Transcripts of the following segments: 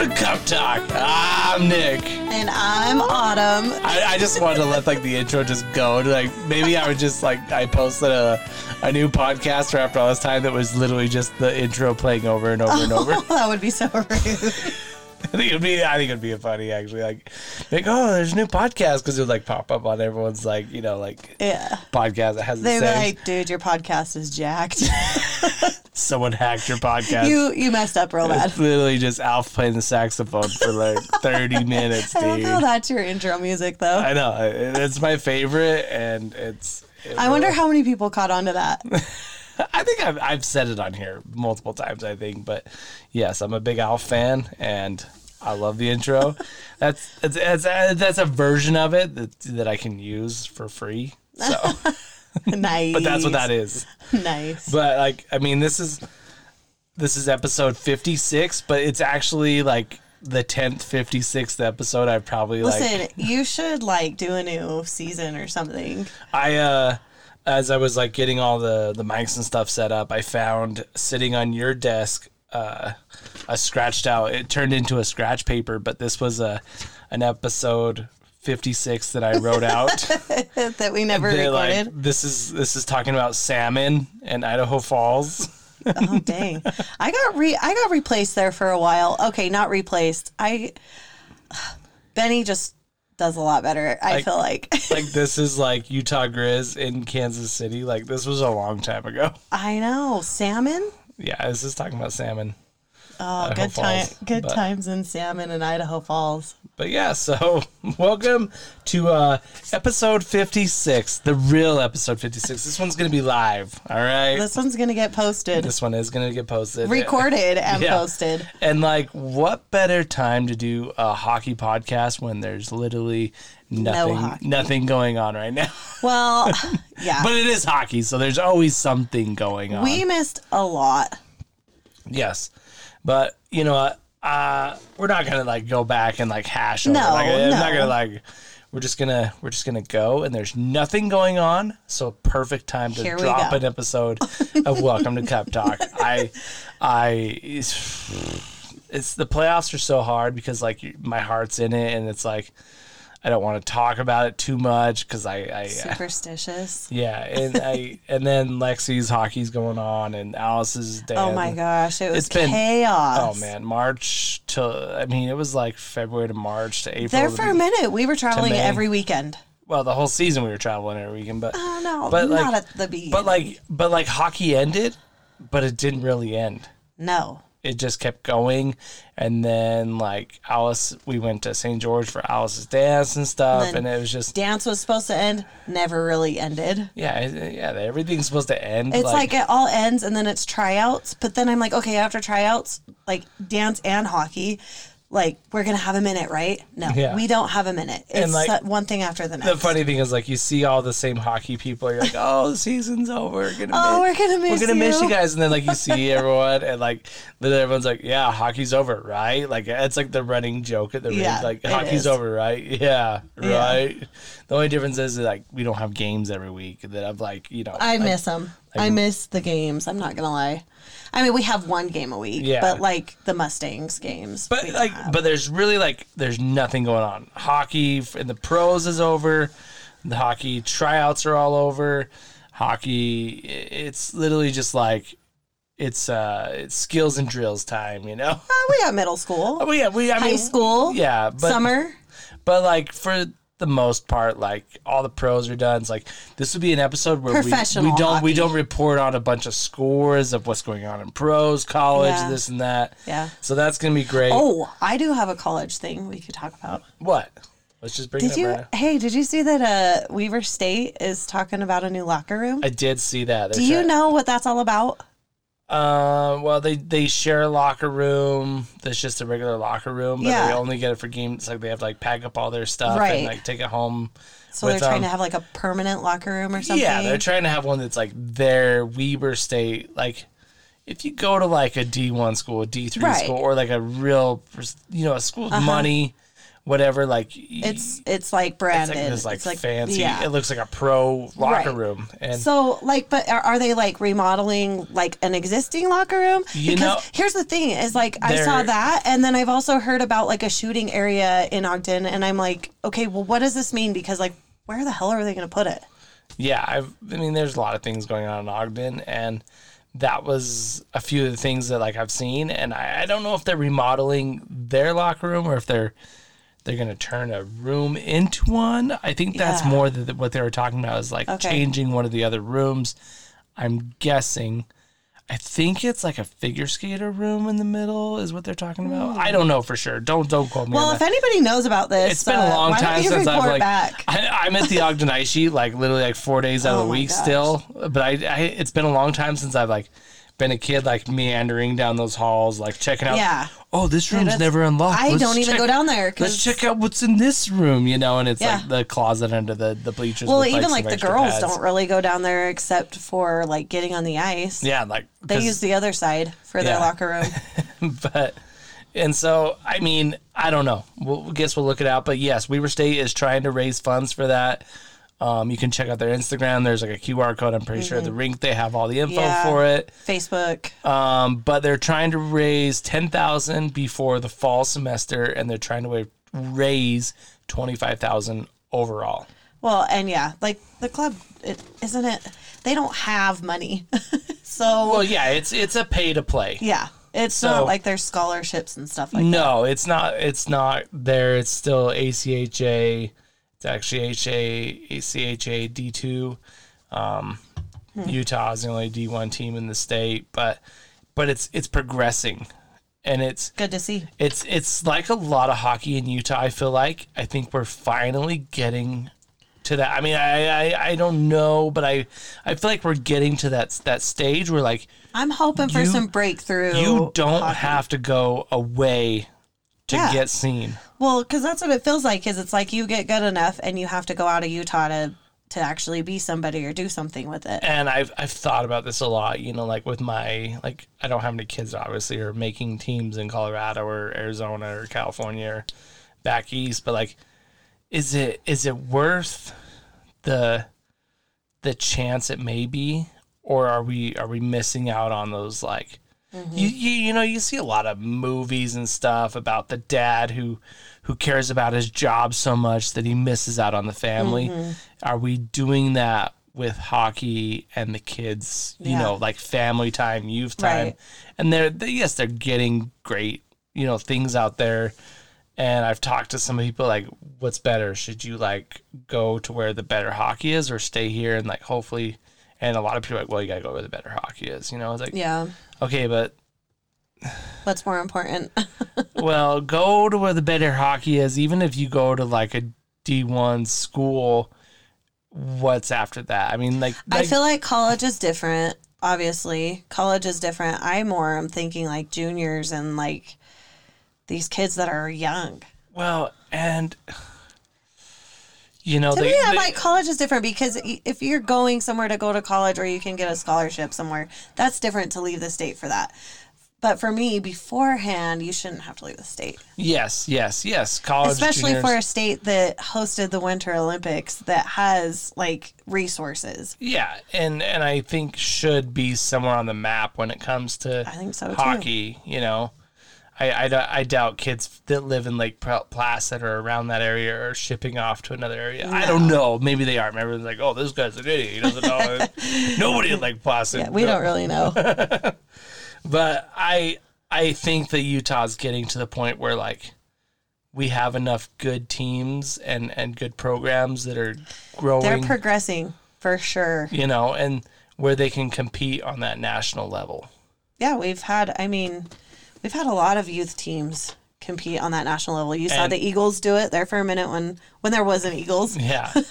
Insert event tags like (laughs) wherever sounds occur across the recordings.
Welcome to Cup Talk. Ah, I'm Nick. And I'm Autumn. I, I just wanted to let like the intro just go. Like maybe I would just like I posted a a new podcast after all this time that was literally just the intro playing over and over and (laughs) oh, over. that would be so rude. I think it'd be I think it'd be funny actually. Like like oh, there's a new podcast because it would like pop up on everyone's like you know like Yeah. podcast that has the They'd be same. like, dude, your podcast is jacked. (laughs) Someone hacked your podcast. you you messed up real bad. It's literally just Alf playing the saxophone for like (laughs) 30 minutes, I love dude. how that's your intro music though. I know it's my favorite, and it's. it I wonder how many people caught on to that. (laughs) I think I've I've said it on here multiple times. I think, but yes, I'm a big Alf fan, and I love the intro. that's it's, it's, uh, that's a version of it that that I can use for free. So, (laughs) nice. but that's what that is. Nice. But like, I mean, this is this is episode 56, but it's actually like the 10th, 56th episode. I've probably like Listen, you should like do a new season or something. I uh as I was like getting all the the mics and stuff set up, I found sitting on your desk uh a scratched out. It turned into a scratch paper, but this was a an episode 56 that I wrote out. (laughs) that we never They're like, recorded. this is this is talking about salmon and Idaho Falls. (laughs) oh dang. I got re I got replaced there for a while. Okay, not replaced. I (sighs) Benny just does a lot better, I Like- feel like. (laughs) Like this is like Utah Grizz in Kansas City. Like this was a long time ago. I know. Salmon? Yeah, this is talking about salmon. Oh, Idaho good time, Falls, good but- times in salmon in Idaho Falls. But yeah, so (laughs) welcome to uh episode 56, the real episode 56. This one's going to be live, all right? This one's gonna get posted, This one is going to get posted. recorded, (laughs) and Yeah. posted. And like what better time to do a hockey podcast when there's literally nothing hockey. nothing going on right now. (laughs) Well, yeah, but it is hockey, so there's always something going on. we missed a lot. Yes, but you know what? Uh, we're not gonna like go back and like hash. Over. No, like, I'm not gonna like. We're just gonna we're just gonna go, and there's nothing going on. So perfect time to Here drop an episode of (laughs) Welcome to Cup Talk. I, I, it's, it's the playoffs are so hard because like my heart's in it, and it's like I don't want to talk about it too much because I, I uh, Superstitious. yeah, and I and then Lexi's hockey's going on, and Alice's dad. Oh my gosh, it was It's been- chaos. Oh man, March to I mean it was like February to March to April. There for a minute, we were traveling every weekend. well, the whole season we were traveling every weekend, but Oh no, But, like- not at the beginning. but like but like hockey ended, but it didn't really end. no, It just kept going, and then like Alice, we went to St. George for Alice's dance and stuff, And and, it was just dance was supposed to end, never really ended. yeah, yeah. Everything's supposed to end. It's like, it all ends and then it's tryouts. But then I'm like, okay, after tryouts, like dance and hockey, like we're gonna have a minute, right? No, Yeah. we don't have a minute. It's like, one thing after the next. the funny thing is like you see all the same hockey people. You're like, oh, the season's over. We're gonna Oh, miss- we're gonna miss we're gonna miss you." you guys. And then like you (laughs) see everyone, and like then everyone's like, yeah, hockey's over, right? Like it's like the running joke at the Yeah, like hockey's is. over, right? (laughs) Yeah, Yeah. right. The only difference is that, like we don't have games every week. That I'm like, you know, I like, miss them. I miss the games. I'm not gonna lie. I mean, we have one game a week, Yeah. but like the Mustangs games. But like, have. but there's really like, there's nothing going on. Hockey in the pros is over. The hockey tryouts are all over. Hockey, it's literally just like, it's uh, it's skills and drills time, you know. Uh, we got middle school, (laughs) we yeah, we I high mean, school, yeah, but summer. but like for the most part, like all the pros are done. It's like this would be an episode where we, we don't we don't report on a bunch of scores of what's going on in pros, college, Yeah. this and that. Yeah. So that's gonna be great. Oh, I do have a college thing we could talk about. What? Let's just bring Did it you? up right. Hey, did you see that? Uh, Weber State is talking about a new locker room. I did see that. Do you know what that's all about? Uh, well, they they share a locker room. That's just a regular locker room, but they only get it for games. Like they have to like pack up all their stuff Right. and like take it home. So with, they're trying um, to have like a permanent locker room or something. Yeah, they're trying to have one that's like their Weber State. Like, if you go to like a D one school, a D three Right. Uh-huh. school, or like a real, you know, a school with money, whatever. Like It's it's like it's like this like, It's like- fancy. Yeah. It looks like a pro locker Right. room, and So, like, but are, are they like remodeling like an existing locker room? You because know- here's the thing: is like I saw that, and then I've also heard about like a shooting area in Ogden, and I'm like, okay, well, what does this mean? Because like, where the hell are they going to put it? yeah, I've, I mean, there's a lot of things going on in Ogden, and that was a few of the things that like I've seen, and I, I don't know if they're remodeling their locker room or if they're they're gonna turn a room into one. I think that's Yeah. more than what they were talking about is like Okay. changing one of the other rooms. I'm guessing. I think it's like a figure skater room in the middle is what they're talking about. I don't know for sure. Don't don't quote me. Well, if anybody knows about this, It's been uh, a long why time since I've like back. (laughs) I, I'm at the Ogden Ice Sheet like literally like four days out Oh of the week gosh. still. But I, I it's been a long time since I've like been a kid like meandering down those halls like checking out. Yeah. Oh, this room's that's- never unlocked. I Let's don't even check- go down there Let's because check out what's in this room, you know, and it's Yeah. like the closet under the the bleachers. well, even some like the girls pads. don't really go down there except for like getting on the ice. Yeah, like they use the other side for their Yeah. locker room. (laughs) but and so I mean I don't know. We'll guess we'll look it out. But yes, Weber State is trying to raise funds for that. Um, you can check out their Instagram. There's like a QR code. I'm pretty sure the rink they have all the info Mm-hmm. Yeah. for it. Facebook. Um, but they're trying to raise ten thousand before the fall semester, and they're trying to raise twenty five thousand overall. Well, and yeah, like the club, it, isn't it? They don't have money, (laughs) so Well, yeah, it's it's a pay to play. yeah, it's So- not like there's scholarships and stuff like that. No, it's not. It's not there. It's still ACHA. It's actually HA ACHA D two. Um, Utah is the only D one team in the state, but but it's it's progressing, and it's Good to see. it's it's like a lot of hockey in Utah. I feel like I think we're finally getting to that. I mean, I I, I don't know, but I I feel like we're getting to that that stage where like I'm hoping for some breakthrough. you don't hockey. have to go away to Yeah. get seen. Well, because that's what it feels like. Is it's like you get good enough, and you have to go out of Utah to to actually be somebody or do something with it. and I've I've thought about this a lot. You know, like with my like I don't have any kids obviously or making teams in Colorado or Arizona or California or back east, but like, is it is it worth the the chance it may be, or are we are we missing out on those like? You, mm-hmm. you you know you see a lot of movies and stuff about the dad who who cares about his job so much that he misses out on the family. Mm-hmm. Are we doing that with hockey and the kids? You know, like family time, youth time, Right. and they're they, yes they're getting great you know things out there. And I've talked to some people like, what's better? Should you like go to where the better hockey is, or stay here and like hopefully? And a lot of people are like, well, you gotta go where the better hockey is. You know, it's like Yeah, okay, but what's more important? (laughs) well, go to where the better hockey is. Even if you go to like a D one school, what's after that? I mean, like, I feel like college is different. Obviously, college is different. I more am thinking like juniors and like these kids that are young. well, and you know, To they, me, I'm they- like college is different because if you're going somewhere to go to college or you can get a scholarship somewhere, that's different to leave the state for that. But for me, beforehand, you shouldn't have to leave the state, yes, yes, yes, college, especially juniors. for a state that hosted the Winter Olympics that has like resources. Yeah, and and I think should be somewhere on the map when it comes to I think so, too. hockey. You know, I, I, I doubt kids that live in Lake Placid or around that area are shipping off to another area. I don't know. Maybe they are. Maybe they're like, oh, this guy's an idiot. He doesn't know. (laughs) Nobody in Lake Placid. Yeah, we don't really know. (laughs) But I I think that Utah's getting to the point where like we have enough good teams and and good programs that are growing. They're progressing for sure. you know, and where they can compete on that national level. Yeah, we've had. I mean, we've had a lot of youth teams compete on that national level. You saw And- the Eagles do it there for a minute when when there wasn't Eagles, Yeah. (laughs)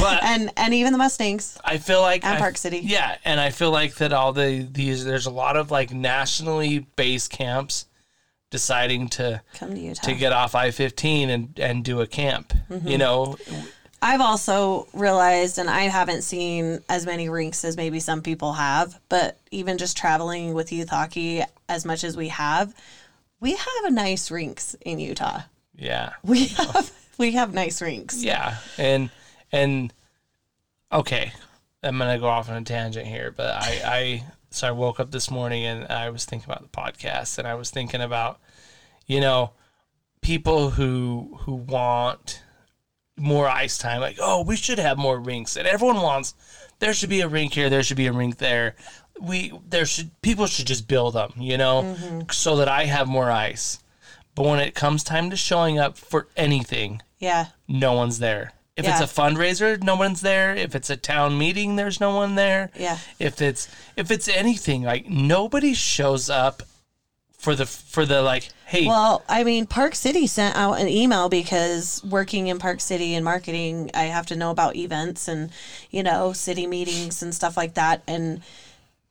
But and and even the Mustangs. I feel like And I- Park City. Yeah, and I feel like that all the these there's a lot of like nationally based camps deciding to Come to Utah. to get off I-15 and and do a camp. Mm-hmm. You know, I've also realized, and I haven't seen as many rinks as maybe some people have, but even just traveling with youth hockey as much as we have, we have nice rinks in Utah. Yeah. We have we have nice rinks. Yeah, and and okay, I'm gonna go off on a tangent here, but I I so I woke up this morning and I was thinking about the podcast and I was thinking about you know people who who want more ice time like oh we should have more rinks and everyone wants there should be a rink here there should be a rink there we there should people should just build them you know mm-hmm. so that I have more ice but when it comes time to showing up for anything Yeah. no one's there. If Yeah. it's a fundraiser, no one's there. If it's a town meeting, there's no one there. Yeah. If it's if it's anything, like nobody shows up for the for the like, hey, Well, I mean, Park City sent out an email because working in Park City and marketing, I have to know about events and, you know, city meetings and stuff like that. And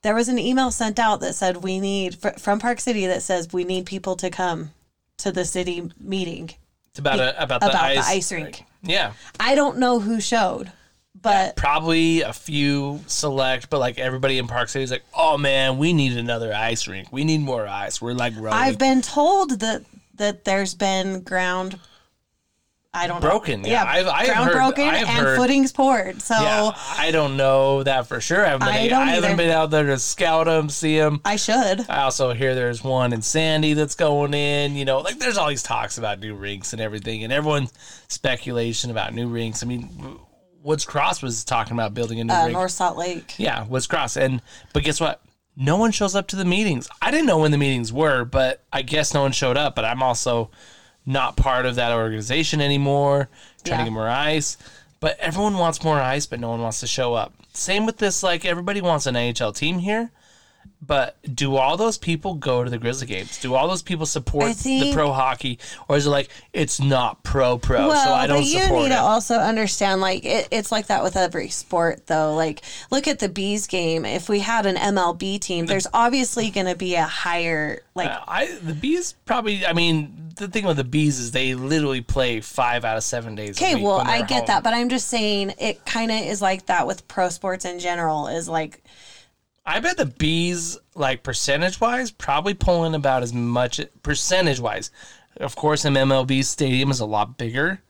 there was an email sent out that said we need fr- from Park City that says we need people to come to the city meeting. It's about a, about the about ice, the ice rink. Yeah, I don't know who showed, but probably a few select, but like everybody in Park City is like, oh man, we need another ice rink. We need more ice. We're like growing. I've been told that that there's been ground. I don't Broken, know. yeah. I've- I have ground heard- broken I have and heard- footings poured. So yeah, I don't know that for sure. I haven't, been, I I don't haven't either. been out there to scout them, see them. I should. I also hear there's one in Sandy that's going in. You know, like there's all these talks about new rinks and everything, and everyone's speculation about new rinks. I mean, Woods Cross was talking about building a new Uh. North Salt Lake. yeah, Woods Cross, and but guess what? No one shows up to the meetings. I didn't know when the meetings were, but I guess no one showed up. But I'm also not part of that organization anymore. Trying Yeah. to get more ice, but everyone wants more ice, but no one wants to show up. Same with this. Like everybody wants an AHL team here. But do all those people go to the Grizzly games? Do all those people support I the pro hockey, or is it like it's not pro pro, Well, so I don't but you support need it? to also understand, like it, it's like that with every sport, though. Like, look at the bees game. If we had an MLB team, there's obviously going to be a higher, like, Uh, I the bees probably. I mean, the thing with the bees is they literally play five out of seven days. okay, well, I get home. that, but I'm just saying it kind of is like that with pro sports in general. Is like, I bet the bees, like percentage wise, probably pull in about as much percentage wise. Of course, an MLB stadium is a lot bigger,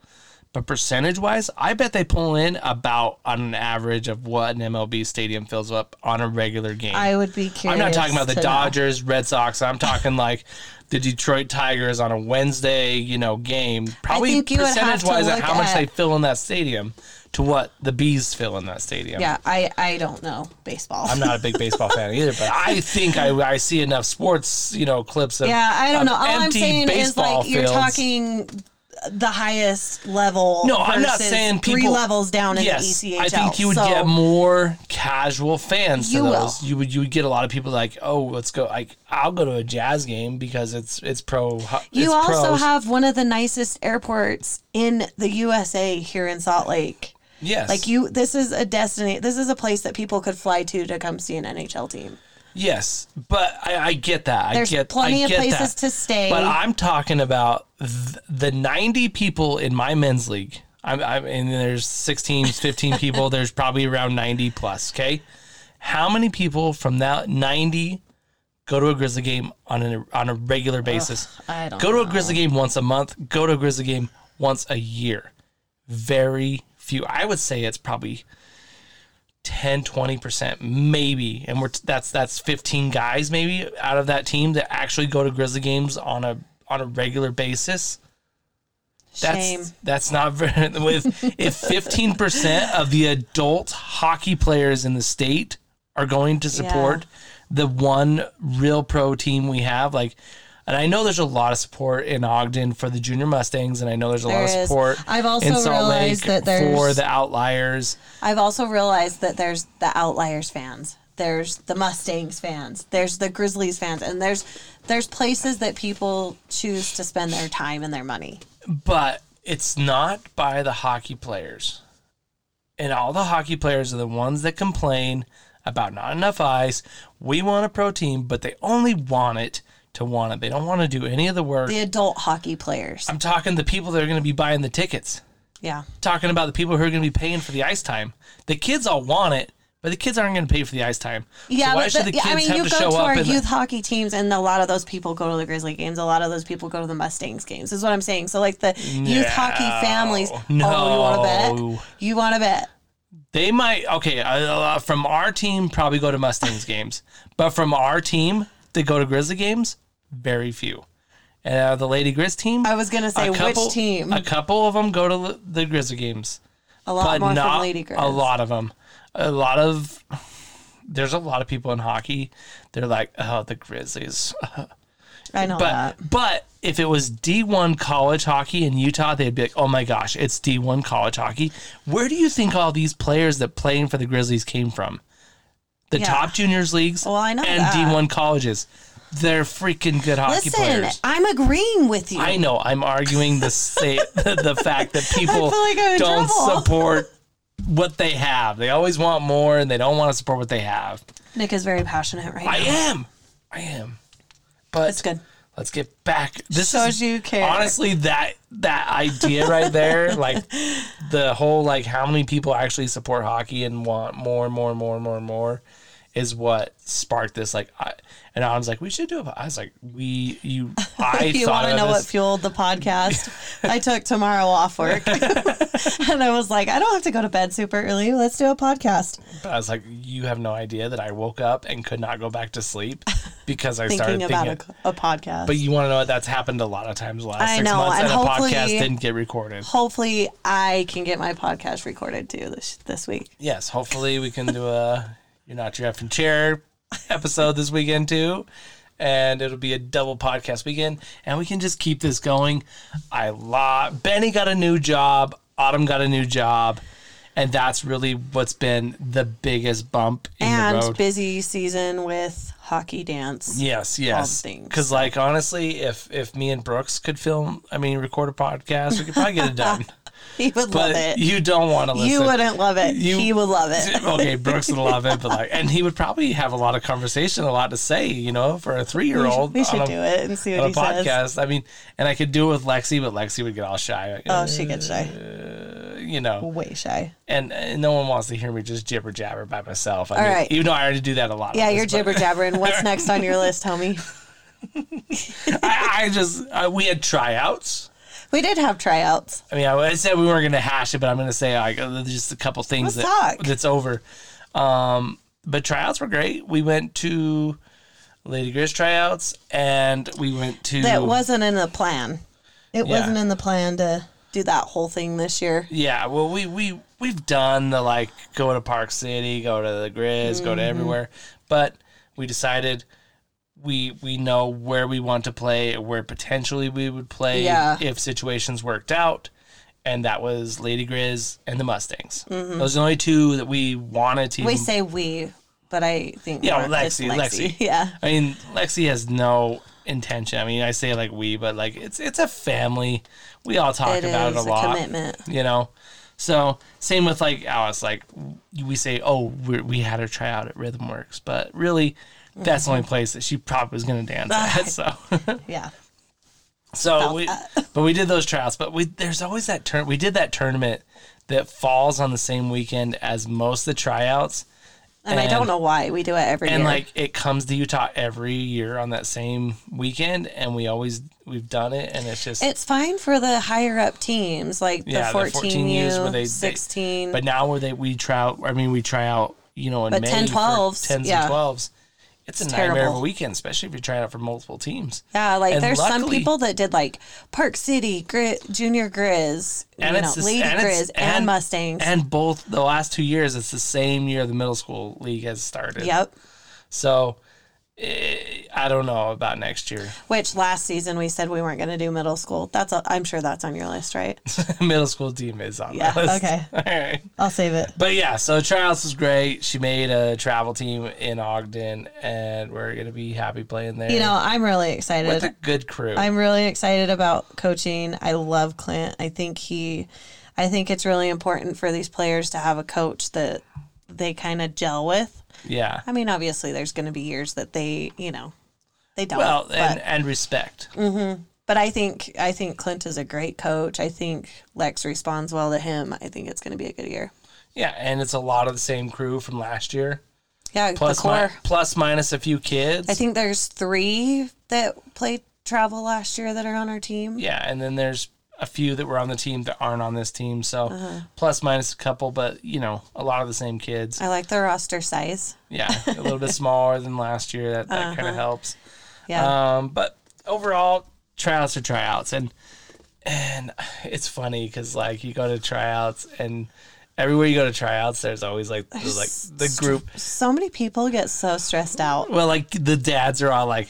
but percentage wise, I bet they pull in about on an average of what an MLB stadium fills up on a regular game. I would be curious. I'm not talking about the to know. Dodgers, Red Sox. I'm talking like the Detroit Tigers on a Wednesday, you know, game. Probably percentage wise, look how much at- they fill in that stadium to what the bees fill in that stadium. Yeah, I I don't know baseball. I'm not a big baseball fan either, but I (laughs) think I, I see enough sports, you know, clips of yeah, I don't know. All I'm saying is like you're fields. talking the highest level. No, I'm not saying three levels down in yes, the ECHL. I think you would So- get more casual fans to You will. You would you would get a lot of people like, oh, let's go. Like, I'll go to a jazz game because it's it's pro. You also have one of the nicest airports in the USA here in Salt Lake. Yes, Like you, this is a destiny. This is a place that people could fly to to come see an NHL team. Yes, but I, I get that. There's I get plenty I of get places that. to stay. But I'm talking about th- the 90 people in my men's league. I'm, I'm and there's 16, 15 (laughs) people. There's probably around 90 plus. Okay, how many people from that 90 go to a Grizzly game on a on a regular basis? I don't go to a know. Grizzly game once a month. Go to a Grizzly game once a year. Very few. I would say it's probably 10 20% maybe and we're that's that's 15 guys maybe out of that team that actually go to grizzly games on a on a regular basis that's Shame. that's not (laughs) very with if 15% of the adult hockey players in the state are going to support the one real pro team we have like and I know there's a lot of support in Ogden for the junior Mustangs, and I know there's a lot of support I've also in Salt Lake realized that for the outliers. I've also realized that there's the Outliers fans. There's the Mustangs fans. There's the Grizzlies fans, and there's there's places that people choose to spend their time and their money. but it's not by the hockey players. And all the hockey players are the ones that complain about not enough ice. We want a pro team, but they only want it to want it. They don't want to do any of the work. The adult hockey players. I'm talking the people that are going to be buying the tickets. Yeah. Talking about the people who are going to be paying for the ice time. The kids all want it, but the kids aren't going to pay for the ice time. Yeah, so why but should the- the kids I mean, have you to go show to up? our in the- youth hockey teams, and a lot of those people go to the Grizzly games. A lot of those people go to the Mustangs games. Is what I'm saying. So like the youth hockey families. No, Oh, you want to bet? You want to bet? They might okay uh, from our team probably go to Mustangs (laughs) games, but from our team they go to Grizzly games, very few. And uh, the Lady Grizz team, I was gonna say couple, which team? A couple of them go to the- the Grizzly games, A lot more not from Lady Grizz. a lot of them. A lot of there's a lot of people in hockey. They're like, oh, the Grizzlies. (laughs) I know But that. but if it was D1 college hockey in Utah, they'd be like, "Oh my gosh, it's D1 college hockey." Where do you think all these players that playing for the Grizzlies came from? The Yeah. top juniors leagues Well, I know and that. D1 colleges. They're freaking good hockey Listen, players. I'm agreeing with you. I know. I'm arguing the say, (laughs) the fact that people like don't trouble. support what they have. They always want more, and they don't want to support what they have. Nick is very passionate right I now. am. I am. But It's good. Let's get back. This Shows is you care. honestly that that idea right there, (laughs) like the whole like how many people actually support hockey and want more and more and more and more and more, is what sparked this. Like, I, and I was like, we should do it. I was like, we you. (laughs) I you want to know what fueled the podcast? (laughs) I took tomorrow off work, (laughs) and I was like, I don't have to go to bed super early. Let's do a podcast. But I was like, you have no idea that I woke up and could not go back to sleep because I started Thinking about a, a podcast. but you want to know what? That's happened a lot of times last I six know, months, and and, a hopefully- podcast didn't get recorded. Hopefully, I can get my podcast recorded too this this week. yes, hopefully we can do a you're not your effing chair (laughs) episode this weekend too. And it'll be a double podcast weekend, and we can just keep this going. I lot Benny got a new job, Autumn got a new job, and that's really what's been the biggest bump in the And road. busy season with hockey dance. Yes, yes. things. Because, like, honestly, if if me and Brooks could film, I mean, record a podcast, we could probably get it done. (laughs) (laughs) He would But love it. you don't want to listen. You wouldn't love it. You- he would love it. (laughs) okay, (laughs) Brooks would love it, but like, and he would probably have a lot of conversation, a lot to say, you know, for a three year old. We should do it and see what a he says. I mean, and I could do it with Lexi, but Lexi would get all shy. Oh, she gets shy. you know, Way shy. and, and no one wants to hear me just jibber jabber by myself. I All mean, right. even though I already do that a lot. Yeah, you're jibber jabbering. What's next on your list, homie? I, I just uh, we had tryouts. We did have tryouts. I mean, I, I said we weren't going to hash it, but I'm going to say like uh, just a couple things Let's that talk. that's over. Um, but tryouts were great. We went to Lady Grizz tryouts, and we went to That wasn't in the plan. It Yeah. wasn't in the plan to do that whole thing this year. yeah. Well, we we we've done the like go to Park City, go to the Grizz, go to Mm-hmm. everywhere, but we decided. We, we know where we want to play, where potentially we would play Yeah. if situations worked out. and that was Lady Grizz and the Mustangs. Those are the only two that we wanted to. Mm-hmm. We say we, but I think Yeah, more it's Lexi, Lexi. (laughs) Yeah. I mean, Lexi has no intention. I mean, I say like we, but like it's it's a family. We all talk It about it a a lot. commitment. You know. So same with like Alice. Like we say, oh, we we had her try out at Rhythm Works, but really, that's the only place that she probably was going to dance at. So. (laughs) Yeah. So we, (laughs) but we did those tryouts. But we there's always that turn. We did that tournament that falls on the same weekend as most of the tryouts, And, I don't know why we do it every and year. like it comes to Utah every year on that same weekend, and we always we've done it, and it's just. it's fine for the higher up teams, like Yeah, the the 14, 14 U, U's where they- they- 16. but now where they we try out, I mean we try out, you know, in But May 10, for 12s, 10s yeah. and twelves. It's, a It's nightmare of a weekend, especially if you're trying out for multiple teams. yeah, like and there's some people that did like Park City, Gri- Junior Grizz, you know, the- Lady and Grizz, and, Mustangs. And both the last two years, it's the same year the middle school league has started. yep. So Eh, I don't know about next year. Which last season we said we weren't going to do middle school. That's I'm sure that's on your list, right? (laughs) middle school team is on Yeah, my list. okay. (laughs) All right. I'll save it. But yeah, so tryouts was great. She made a travel team in Ogden, and we're gonna be happy playing there. You know, I'm really excited. with a good crew. I'm really excited about coaching. I love Clint. I think he, I think it's really important for these players to have a coach that they kind of gel with. Yeah. I mean, obviously, there's going to be years that they, you know, they don't. Well, but, and and respect. Mm-hmm. but I think I think Clint is a great coach. I think Lex responds well to him. I think it's going to be a good year. Yeah, and it's a lot of the same crew from last year. Yeah, Plus, mi- plus minus a few kids. I think there's three that played travel last year that are on our team. Yeah, and then there's a few that were on the team that aren't on this team. So Uh-huh. plus minus a couple, but you know, a lot of the same kids. I like the roster size. Yeah, a little bit (laughs) smaller than last year. That that kind of helps. Uh-huh. Yeah. Um, but overall, tryouts are tryouts, and and it's funny because like you go to tryouts, and everywhere you go to tryouts, there's always like the, like the group. so many people get so stressed out. Well, like the dads are all like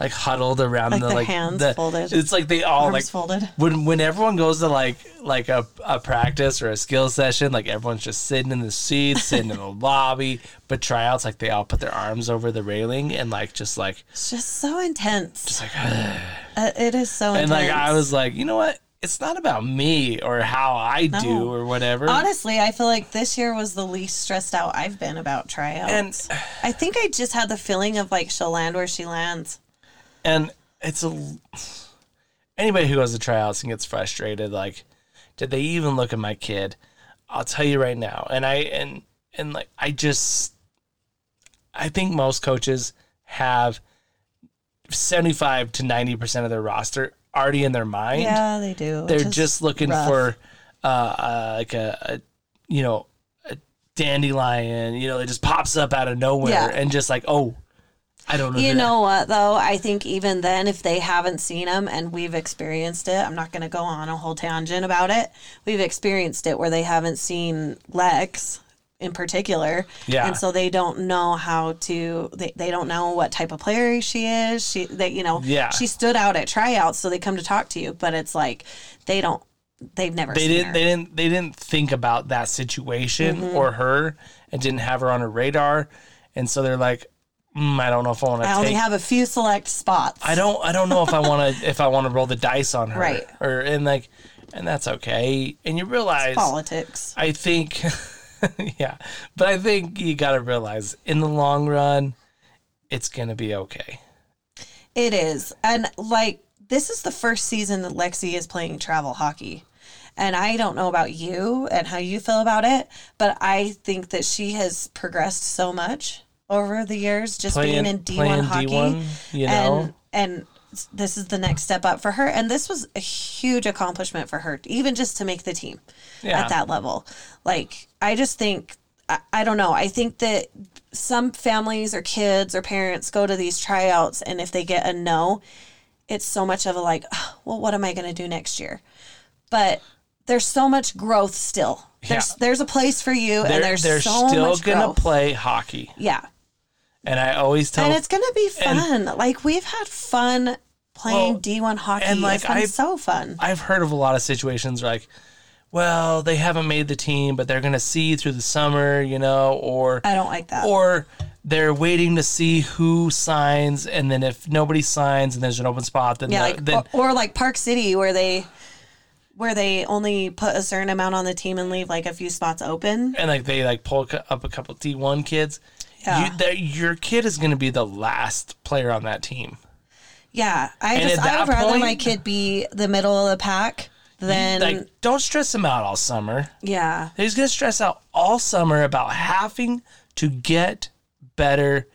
like huddled around Like the their like hands the, folded. It's like they all Arms like folded. when when everyone goes to like like a, a practice or a skill session, like everyone's just sitting in the seats, sitting in the (laughs) lobby. But tryouts, like they all put their arms over the railing and like just like It's just so intense. it's like (sighs) Uh, it is so intense. and intense. like I was like, you know what? It's not about me or how I do or whatever. Honestly, I feel like this year was the least stressed out I've been about tryouts. And- I think I just had the feeling of like she'll land where she lands. And it's a anybody who goes to tryouts and gets frustrated like did they even look at my kid i'll tell you right now and i and and like i just i think most coaches have 75 to 90% of their roster already in their mind Yeah, they do. they're just looking rough. for uh, uh like a, a you know a dandelion you know it just pops up out of nowhere Yeah. and just like oh i don't know You know what though? I think even then, if they haven't seen them and we've experienced it, I'm not going to go on a whole tangent about it. We've experienced it where they haven't seen Lex in particular, Yeah. and so they don't know how to. They, they don't know what type of player she is. She they you know Yeah. she stood out at tryouts, so they come to talk to you, but it's like they don't. They've never they seen didn't her. they didn't they didn't think about that situation Mm-hmm. or her and didn't have her on her radar and so they're like mm, i don't know if i want to I only take have a few select spots. i don't i don't know if i want to (laughs) if i want to roll the dice on her Right. or and like and that's okay and you realize politics. i think (laughs) yeah but i think you got to realize in the long run it's gonna be okay It is. And like this is the first season that Lexi is playing travel hockey. And I don't know about you and how you feel about it, but I think that she has progressed so much over the years just playing being in D1 hockey. d1 you know And and this is the next step up for her and this was a huge accomplishment for her even just to make the team Yeah. at that level. Like I just think I, I don't know. I think that some families or kids or parents go to these tryouts and if they get a no, it's so much of a like, "Oh, well, what am I going to do next year? But there's so much growth still. There's Yeah. there's a place for you, they're, and there's they're so still much gonna growth. play hockey Yeah, and i always tell and it's gonna be fun. like we've had fun playing Well, D1 hockey. and, like, it's so fun. I've heard of a lot of situations where like, well, they haven't made the team, but they're gonna see through the summer, you know, or I don't like that. or they're waiting to see who signs, and then if nobody signs and there's an open spot, then Yeah, the- like then or, or like Park City where they where they only put a certain amount on the team and leave like a few spots open. and like they like pull up a couple D one kids. Yeah. You, that your kid is going to be the last player on that team. Yeah, I And just I would rather point- my kid be the middle of the pack than Like, don't stress him out all summer. yeah. He's going to stress out all summer about having to get better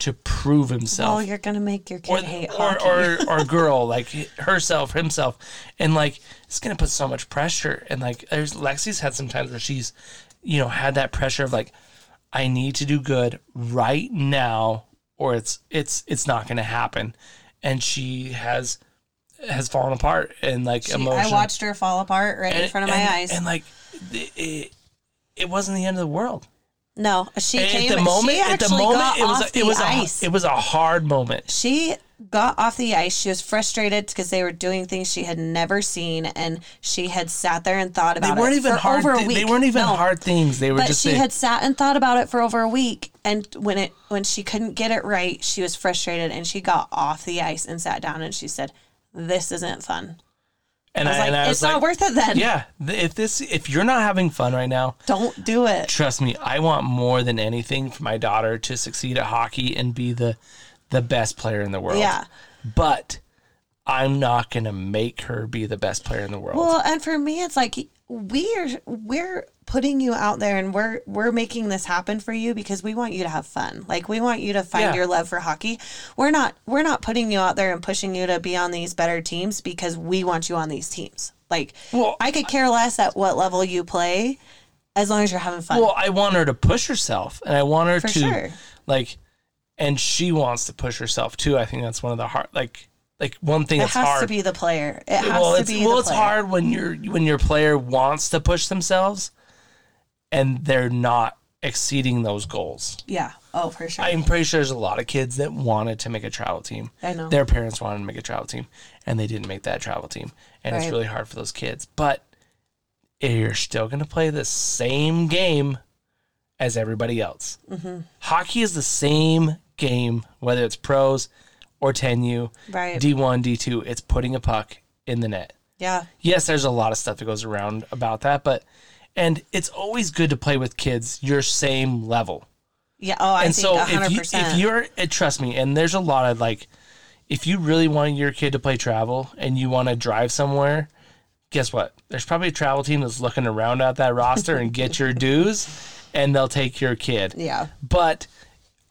to prove himself. Well, you're gonna make your kid or, hate or, hockey. or, (laughs) or girl like herself himself and like it's gonna put so much pressure and like there's lexi's had some times where she's you know had that pressure of like i need to do good right now or it's it's it's not gonna happen and she has has fallen apart and like She- emotion I watched her fall apart right in front of my eyes. and like it, it, wasn't the end of the world no, she And came. at the moment at the moment it was a, it was ice. a it was a hard moment she got off the ice. She was frustrated because they were doing things she had never seen, and she had sat there and thought they about weren't it even for hard over a week. they weren't even No. hard things they were But just she had sat and thought about it for over a week, and when it when she couldn't get it right, she was frustrated, and she got off the ice and sat down, and she said, "This isn't fun." And I was I, like, I "It's was not like, worth it then. Yeah, if this, if you're not having fun right now, Don't do it." trust me, I want more than anything for my daughter to succeed at hockey and be the, the best player in the world. Yeah. But I'm not gonna make her be the best player in the world. Well, and for me, it's like we're we're putting you out there and we're we're making this happen for you because we want you to have fun. Like we want you to find Yeah. your love for hockey. We're not we're not putting you out there and pushing you to be on these better teams because we want you on these teams. Like Well, I could care less at what level you play as long as you're having fun. Well, I want her to push herself, and I want her For to sure. like, and she wants to push herself too. I think that's one of the hard, like, like one thing it that's has hard. to be the player. It has well, to it's be well, the it's player. hard when your when your player wants to push themselves, and they're not exceeding those goals. Yeah. Oh, for sure. I'm pretty sure there's a lot of kids that wanted to make a travel team. I know. Their parents wanted to make a travel team, and they didn't make that travel team, and it's really hard for those kids. But you're still going to play the same game as everybody else. Mm-hmm. Hockey is the same game, whether it's pros or 10U, Right. D1, D2. It's putting a puck in the net. yeah. Yes, there's a lot of stuff that goes around about that, but and it's always good to play with kids your same level Yeah. Oh, I and think so hundred if you if you're uh, trust me and there's a lot of like if you really want your kid to play travel and you want to drive somewhere guess what there's probably a travel team that's looking around at that roster and get your (laughs) dues and they'll take your kid Yeah. but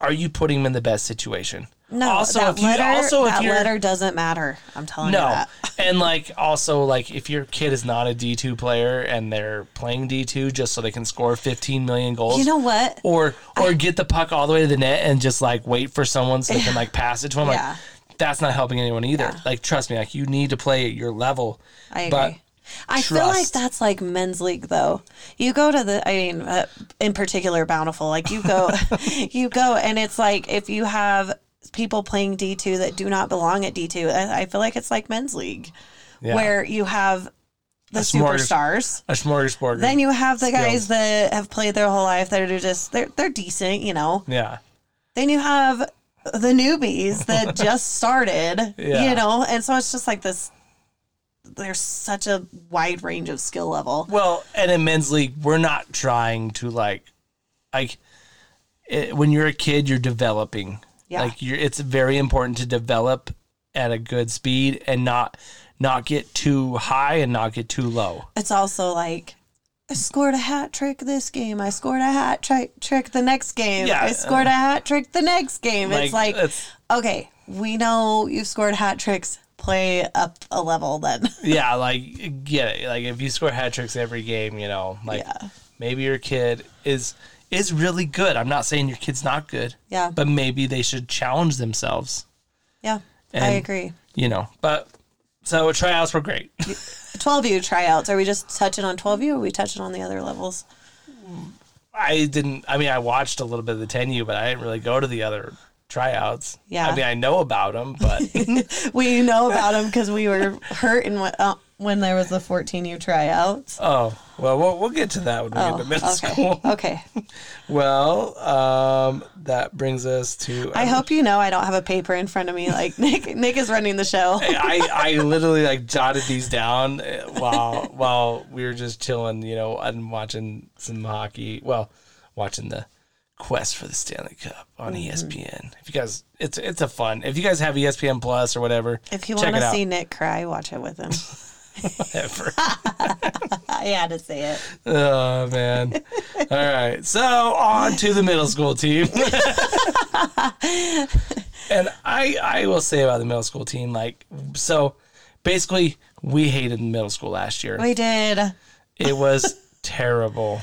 are you putting them in the best situation No, also that if you letter, also if that letter doesn't matter. I'm telling you no that. (laughs) and like also like if your kid is not a d2 player and they're playing d2 just so they can score 15 million goals You know what? or or get the puck all the way to the net and just like wait for someone so they can like pass it to them. Yeah. Like that's not helping anyone either. Like trust me, like you need to play at your level. I agree. But I feel like that's like men's league though. You go to the, I mean, uh, in particular, Bountiful. Like you go, (laughs) you go, and it's like if you have people playing D two that do not belong at D two, I I feel like it's like men's league, Yeah. where you have the smorgas- superstars. a smorgasbord. Then you have the guys Skills. that have played their whole life that are just they're they're decent, you know. yeah. Then you have the newbies that (laughs) just started, Yeah. you know, and so it's just like this. There's such a wide range of skill level. Well, and in men's league, we're not trying to like, like, it, when you're a kid, you're developing. Yeah. Like you're, it's very important to develop at a good speed and not not get too high and not get too low. It's also like I scored a hat trick this game. I scored a hat tri- trick the next game. Yeah, I scored a hat trick the next game. it's like it's okay, we know you've scored hat tricks. Play up a level then. (laughs) yeah, like get it. Like if you score hat tricks every game, you know, like Yeah. maybe your kid is is really good. I'm not saying your kid's not good. Yeah. But maybe they should challenge themselves. yeah, I agree. You know. But so tryouts were great. 12U tryouts. Are we just touching on 12U or are we touching on the other levels? I didn't. I mean, I watched a little bit of the 10U, but I didn't really go to the other tryouts. Yeah. I mean, I know about them, but (laughs) We know about them because we were hurt in uh, when there was the 14U tryouts. oh well, we'll we'll get to that when we Oh, get to middle okay. school. (laughs) Okay. Well, um, that brings us to. I hope you know I don't have a paper in front of me. Like (laughs) Nick, Nick is running the show. I, I literally like jotted these down uh, while while we were just chilling, you know, and watching some hockey. Well, watching the quest for the Stanley Cup on Mm-hmm. ESPN. If you guys, it's it's a fun. If you guys have ESPN Plus or whatever, If you want to see Nick cry, watch it with him. (laughs) Whatever. (laughs) I had to say it. oh man! (laughs) All right, so on to the middle school team. and I I will say about the middle school team, like so, basically we hated middle school last year. We did. It was terrible.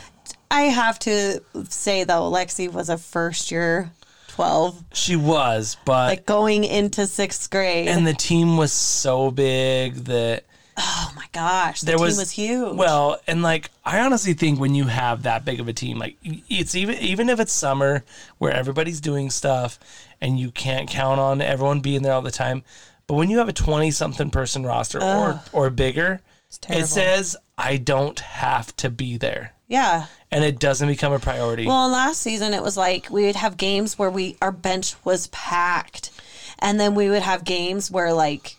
I have to say though, Lexi was a first year 12, She was, but like going into sixth grade. and the team was so big that oh my gosh, the there team was, was, huge. Well, and like I honestly think when you have that big of a team, like it's even even if it's summer where everybody's doing stuff and you can't count on everyone being there all the time, but when you have a twenty something person roster or or bigger, it says I don't have to be there, yeah. and it doesn't become a priority. Well, last season it was like we would have games where we our bench was packed, and then we would have games where like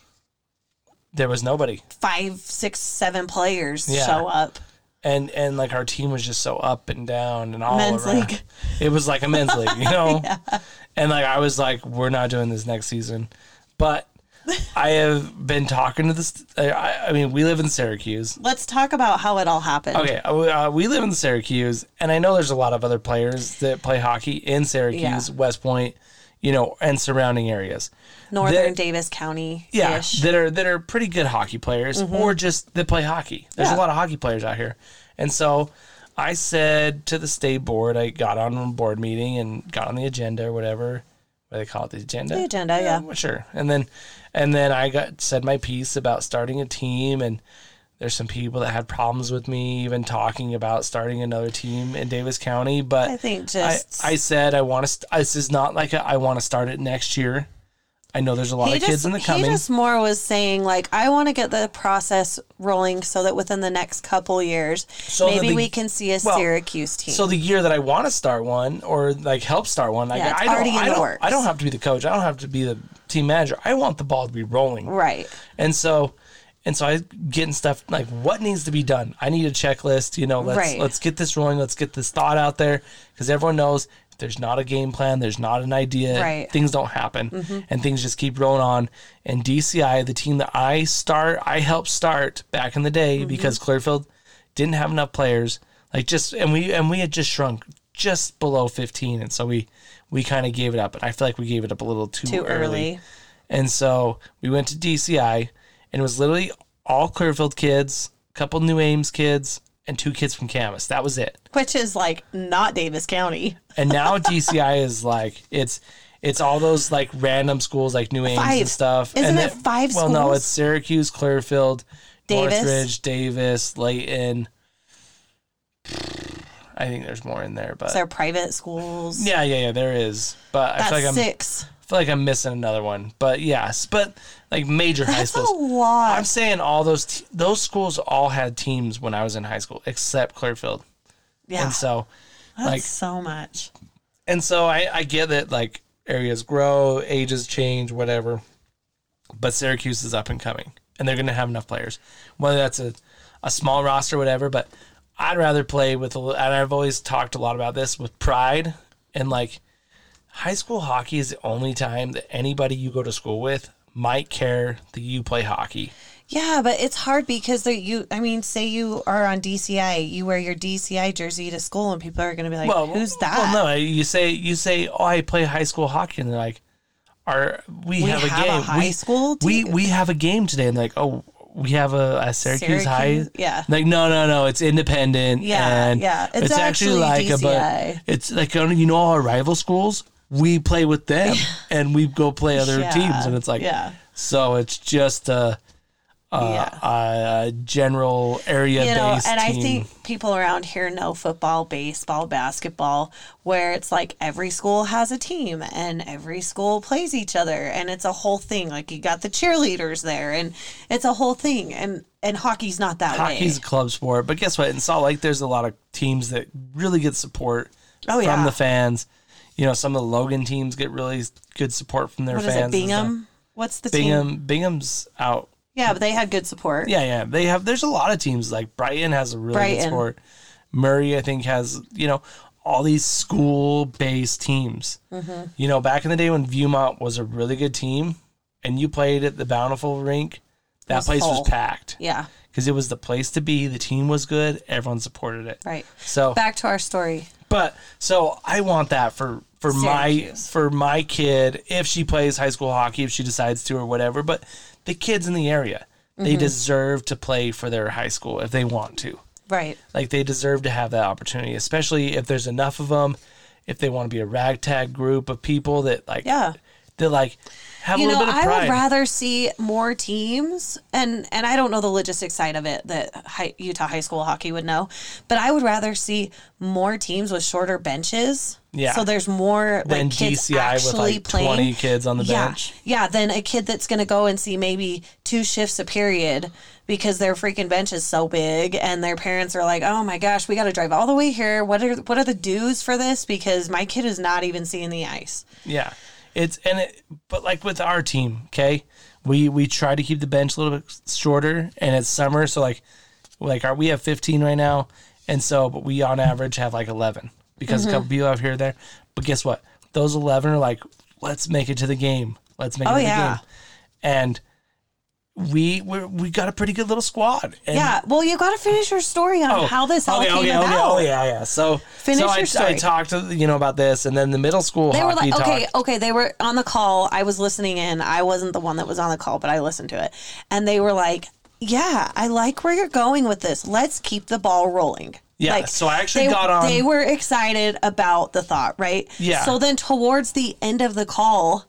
there was nobody. five, six, seven players Yeah. show up. and and like our team was just so up and down and all Men's around. league. It was like a men's league, you (laughs) know. And like I was like, we're not doing this next season, but (laughs) I have been talking to this. I, I mean, we live in Syracuse. Let's talk about how it all happened. Okay, uh, we live in Syracuse, and I know there's a lot of other players that play hockey in Syracuse, Yeah. West Point, you know, and surrounding areas. Northern That- Davis County. Yeah, that are that are pretty good hockey players, or just that play hockey. There's Mm-hmm. Yeah. a lot of hockey players out here, and so I said to the state board, I got on a board meeting and got on the agenda or whatever. What do they call it? The agenda. The agenda, yeah. well, sure. And then, and then I got said my piece about starting a team, and there's some people that had problems with me even talking about starting another team in Davis County. But I think just I said I want to. St- this is not like a, I want to start it next year. I know there's a lot he of kids in the he coming. just more was saying like I want to get the process rolling so that within the next couple years So maybe the- we can see a well, Syracuse team. So the year that I want to start one or like help start one, like Yeah, it's I don't, I the don't, works. I don't have to be the coach. I don't have to be the team manager. I want the ball to be rolling. right. And so, and so I getting stuff like what needs to be done. I need a checklist. You know, let's Right. let's get this rolling. Let's get this thought out there because everyone knows if there's not a game plan, there's not an idea. Right. Mm-hmm. Things don't happen, and things just keep rolling on. And DCI, the team that I start, I helped start back in the day Mm-hmm. because Clearfield didn't have enough players. Like just and we and we had just shrunk just below 15, and so we we kind of gave it up. And I feel like we gave it up a little too, Too early. and so we went to DCI, and it was literally all Clearfield kids, a couple NUAMES kids, and two kids from Camas. That was it. Which is like not Davis County. (laughs) And now DCI is like it's it's all those like random schools like NUAMES and stuff. Isn't and it five Well, no, it's Syracuse, Clearfield, Davis? Northridge, Davis, Layton. I think there's more in there, but They're private schools. yeah, yeah, yeah, there is. But I That's feel like I'm six. feel like I'm missing another one. But yes, but like major high That's a schools. lot. I'm saying all those t- those schools all had teams when I was in high school, except Clearfield. yeah. And so, That's like, so much. and so I I get that like areas grow, ages change, whatever. But Syracuse is up and coming, and they're going to have enough players, whether that's a a small roster, whatever. But I'd rather play with a. And I've always talked a lot about this with pride and like high school hockey is the only time that anybody you go to school with might care that you play hockey. Yeah, but it's hard because you I mean, say you are on DCI, you wear your DCI jersey to school and people are gonna be like, Who's that? Well, no, you say you say, "Oh, I play high school hockey," and they're like, "Are we, We have a have a game? high we, school we team?" we have a game today." And they're like, "Oh, we have a, a Syracuse, High." Yeah. Like, no, no, no, it's independent. Yeah, and yeah. It's actually like a, but it's like you know our rival schools. We play with them, (laughs) and we go play other Yeah, teams, and it's like, yeah. So it's just a, a, Yeah. a general area you know, based and I team. think people around here know football, baseball, basketball, where it's like every school has a team and every school plays each other and it's a whole thing. Like you got the cheerleaders there and it's a whole thing. And and hockey's not that hockey's a club sport, but guess what? In Salt Lake, there's a lot of teams that really get support Oh, from yeah. the fans. You know, some of the Logan teams get really good support from their What fans. it. Bingham? What's the team? Bingham, Bingham's out. Yeah, but they had good support. Yeah, yeah. They have. There's a lot of teams like Brighton has a really good Brighton. support. Murray, I think, has you know all these school-based teams. Mm-hmm. You know, back in the day when Viewmont was a really good team, and you played at the Bountiful rink, that was place full. was packed Yeah, because it was the place to be. The team was good. Everyone supported it. right. So, Back to our story. but so I want that for for my for my kid if she plays high school hockey if she decides to or whatever. But the kids in the area, they Mm-hmm. deserve to play for their high school if they want to. Right. Like they deserve to have that opportunity, especially if there's enough of them. If they want to be a ragtag group of people that like Yeah. that like have you a know, little bit of I would rather see more teams, and and I don't know the logistics side of it that high, Utah high school hockey would know, but I would rather see more teams with shorter benches. Yeah. So there's more than like kids DCI with actually like playing. 20 kids on the yeah, bench. yeah. Then a kid that's gonna go and see maybe two shifts a period because their freaking bench is so big, and their parents are like, "Oh my gosh, we got to drive all the way here. What are what are the dues for this? Because my kid is not even seeing the ice." Yeah, it's and it, but like with our team, okay, we we try to keep the bench a little bit shorter, and it's summer, so like like our we have fifteen right now, and so but we on average have like eleven because Mm-hmm. a couple people have here or there. But guess what? Those eleven are like, let's make it to the game. Let's make it Oh, to the yeah. game. and we we we got a pretty good little squad. And Yeah. Well, you got to finish your story on how this all okay, came okay, about. okay, oh yeah, yeah. So Finish so I, your I story. talked to you know about this, and then the middle school They were like, okay, talk. okay. They were on the call. I was listening in. I wasn't the one that was on the call, but I listened to it. And they were like, yeah, I like where you're going with this. Let's keep the ball rolling. Yeah, Like, so I actually they, got on- They were excited about the thought, right? Yeah. So then towards the end of the call,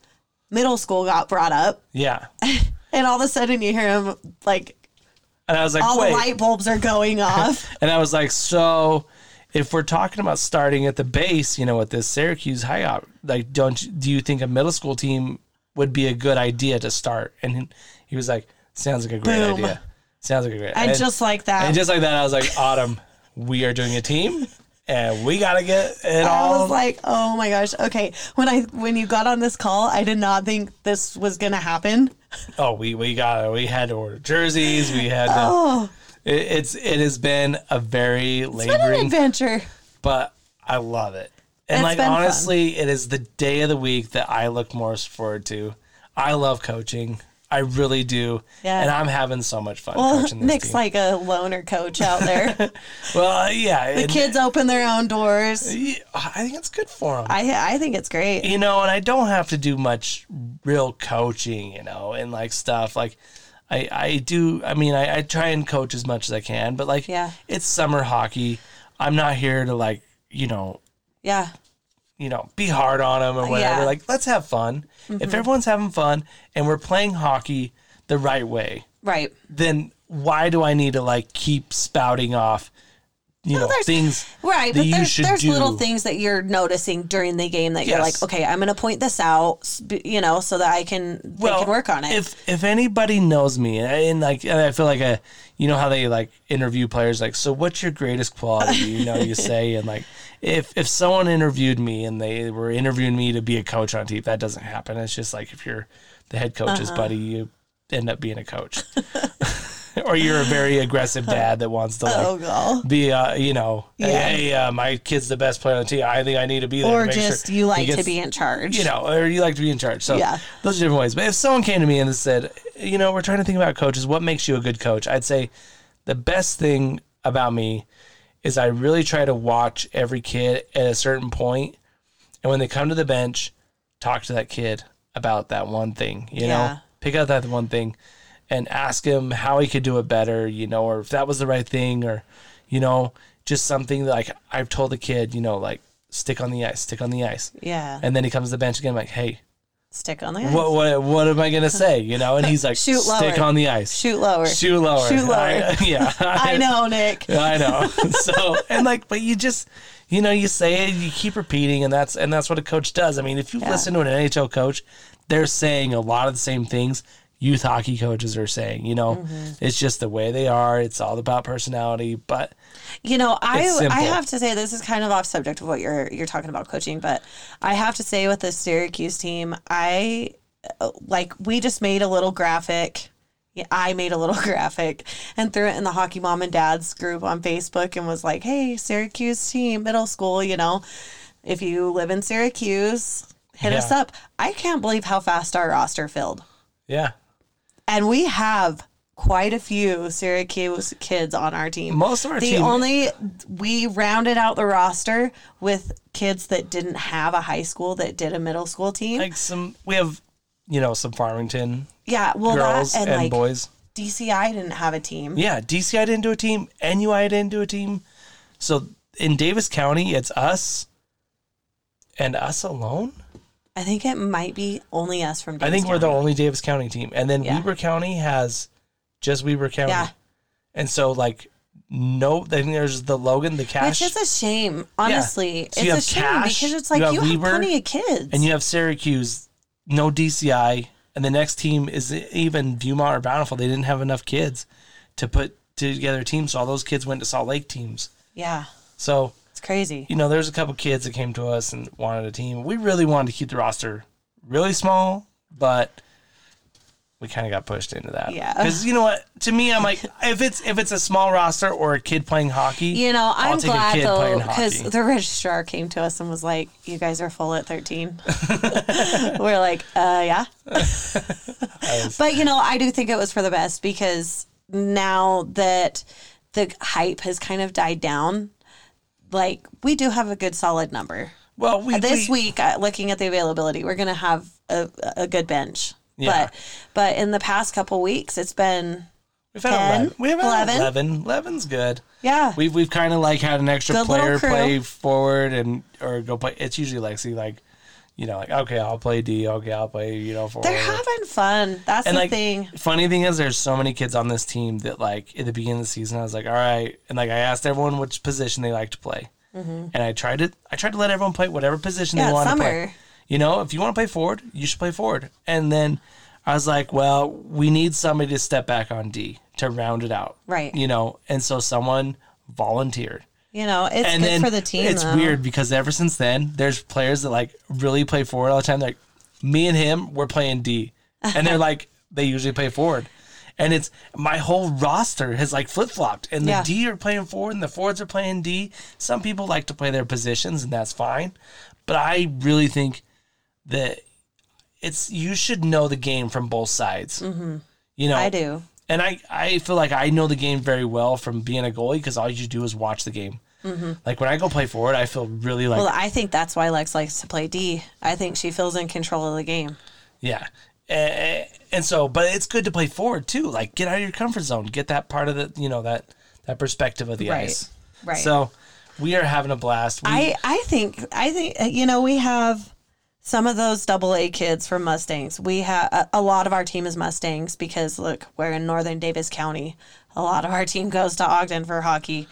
middle school got brought up, Yeah, (laughs) and all of a sudden you hear him like and I was like, all wait, the light bulbs are going off. (laughs) and I was like, so if we're talking about starting at the base, you know, with this Syracuse high up, like, don't you- do you think a middle school team would be a good idea to start? And he- was like, sounds like a great Boom. idea. Sounds like a great. and just like that, and just like that, I was like, Autumn, (laughs) we are doing a team, and we gotta get it all. I was like, oh my gosh. Okay. When I when you got on this call, I did not think this was gonna happen. oh, we we got we had to order jerseys. We had to. Oh, It, it's it has been a very it's been an laboring, adventure. but I love it. And It's like been fun. honestly, it is the day of the week that I look most forward to. I love coaching. I really do. Yeah. And I'm having so much fun Well, coaching this Nick's team. like a loner coach out there. (laughs) well, uh, yeah. the kids open their own doors. I think it's good for them. I I think it's great. you know, and I don't have to do much real coaching, you know, and like stuff like I I do. I mean, I, I try and coach as much as I can, but like, Yeah. it's summer hockey. I'm not here to like, you know, Yeah. You know, be hard on them or whatever. Yeah. Mm-hmm. Like, let's have fun. If everyone's having fun and we're playing hockey the right way, Right. then why do I need to like keep spouting off, you know, things Right, but there's there's do? little things that you're noticing during the game that you're like, okay, I'm gonna point this out, you know, so that I can they can work on it. If if anybody knows me, and like I feel like a, you know how they like interview players, like, so what's your greatest quality? You know, you (laughs) say, and like, if if someone interviewed me and they were interviewing me to be a coach on a team, that doesn't happen. It's just like if you're the head coach's Uh-huh. buddy, you end up being a coach, (laughs) or you're a very aggressive dad that wants to like. oh. Be uh, you know, Yeah. hey, uh, my kid's the best player on the team. I think I need to be there. Or to make just sure you like to be in charge. you know, or you like to be in charge. So Yeah. those are different ways. But if someone came to me and said, you know, we're trying to think about coaches, what makes you a good coach? I'd say the best thing about me is I really try to watch every kid at a certain point, and when they come to the bench, talk to that kid about that one thing. You Yeah. know, pick out that one thing, and ask him how he could do it better. You know, or if that was the right thing, or you know, just something that, like I've told the kid, you know, like stick on the ice, stick on the ice. Yeah. And then he comes to the bench again, like, hey, Stick on the ice. what what what am I gonna say? You know? And he's like, Shoot lower, stick on the ice, Shoot lower. shoot lower, Shoot lower. I- (laughs) yeah, (laughs) I know, Nick. (laughs) I know. so and like, but you just, you know, you say it, you keep repeating, and that's and that's what a coach does. I mean, if you Yeah. listen to an NHL coach, they're saying a lot of the same things youth hockey coaches are saying. You know, Mm-hmm. it's just the way they are. It's all about personality, but You know, I I have to say this is kind of off subject of what you're you're talking about coaching, but I have to say with the Syracuse team, I uh, like we just made a little graphic. I made a little (laughs) graphic and threw it in the hockey mom and dad's group on Facebook and was like, "Hey, Syracuse team, middle school, you know, if you live in Syracuse, hit us up." I can't believe how fast our roster filled. yeah, And we have quite a few Syracuse kids on our team. most of our The team. only we rounded out the roster with kids that didn't have a high school that did a middle school team. like some, we have, you know, some Farmington yeah, well girls that and, and like boys. DCI didn't have a team. Yeah, DCI didn't do a team. NUI didn't do a team. So in Davis County, it's us and us alone. I think it might be only us from. I Davis think we're the only Davis County team, and then Yeah. Weber County has just Weber County. Yeah. And so like no, then there's the Logan, the Cache, Which is a shame, honestly. So it's a shame Cache, because it's you like have you have, Weber, plenty of kids. and you have Syracuse, no DCI, and the next team is even Viewmont or Bountiful. They didn't have enough kids to put together a team, so all those kids went to Salt Lake teams. yeah, So it's crazy. you know, there's a couple kids that came to us and wanted a team. We really wanted to keep the roster really small, but we kind of got pushed into that. Yeah. Because you know what? To me, I'm like, (laughs) if it's if it's a small roster or a kid playing hockey, You know, I'll I'm take a glad though because the registrar came to us and was like, "You guys are full at 13." (laughs) (laughs) We're like, "Uh, yeah." but you know, I do think it was for the best because now that the hype has kind of died down, like we do have a good solid number. well, we, This we- week, uh, looking at the availability, we're going to have a, a good bench. Yeah. But but in the past couple weeks, it's been we've had 10, 11. We have 11. 11. 11's good. yeah. We've we've kind of like had an extra Good player play forward and or go play. It's usually Lexi like, you know, like okay, I'll play D. Okay, I'll play you know forward. They're having fun. That's and the like, thing. funny thing is, there's so many kids on this team that like at the beginning of the season, I was like, all right, and like I asked everyone which position they like to play, and I tried to I tried to let everyone play whatever position Mm-hmm. Yeah, they want to play. You know, if you want to play forward, you should play forward. And then I was like, well, we need somebody to step back on D to round it out, Right. You know, and so someone volunteered. You know, it's And good for the team. it's though. weird because ever since then, there's players that like really play forward all the time. Like me and him, we're playing D, and they're (laughs) like they usually play forward, and it's my whole roster has like flip flopped, and the Yeah. D are playing forward, and the forwards are playing D. Some people like to play their positions, and that's fine, but I really think that it's you should know the game from both sides. Mm-hmm. You know, I do. and I, I feel like I know the game very well from being a goalie because all you do is watch the game. Like when I go play forward, I feel really like Well, I think that's why Lex likes to play D. I think she feels in control of the game. yeah, and, and so but it's good to play forward too. Like get out of your comfort zone, get that part of the you know that that perspective of the Right. ice. Right. So we are having a blast. We, I I think I think uh, you know we have some of those double A kids from Mustangs. We have a, a lot of our team is Mustangs because look, we're in northern Davis County. A lot of our team goes to Ogden for hockey.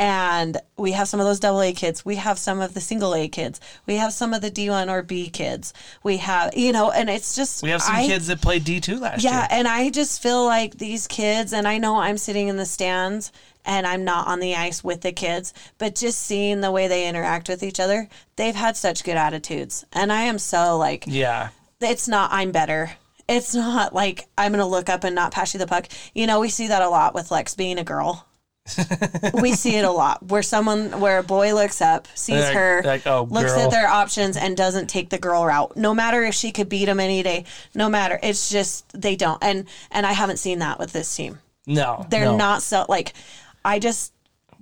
And we have some of those double A kids. We have some of the single A kids. We have some of the D1 or B kids. We have, you know, and it's just we have some I- kids that played D two last Yeah, year. Yeah, and I just feel like these kids, and I know I'm sitting in the stands and I'm not on the ice with the kids, but just seeing the way they interact with each other, they've had such good attitudes. And I am so like, Yeah. it's not, I'm better. It's not like I'm going to look up and not pass you the puck. You know, we see that a lot with Lex being a girl. We see it a lot where someone, where a boy looks up, sees Like- her, like, oh, looks girl. at their options and doesn't take the girl route. No matter if she could beat him any day, no matter. It's just they don't. And and I haven't seen that with this team. No, They're no. not so like. I just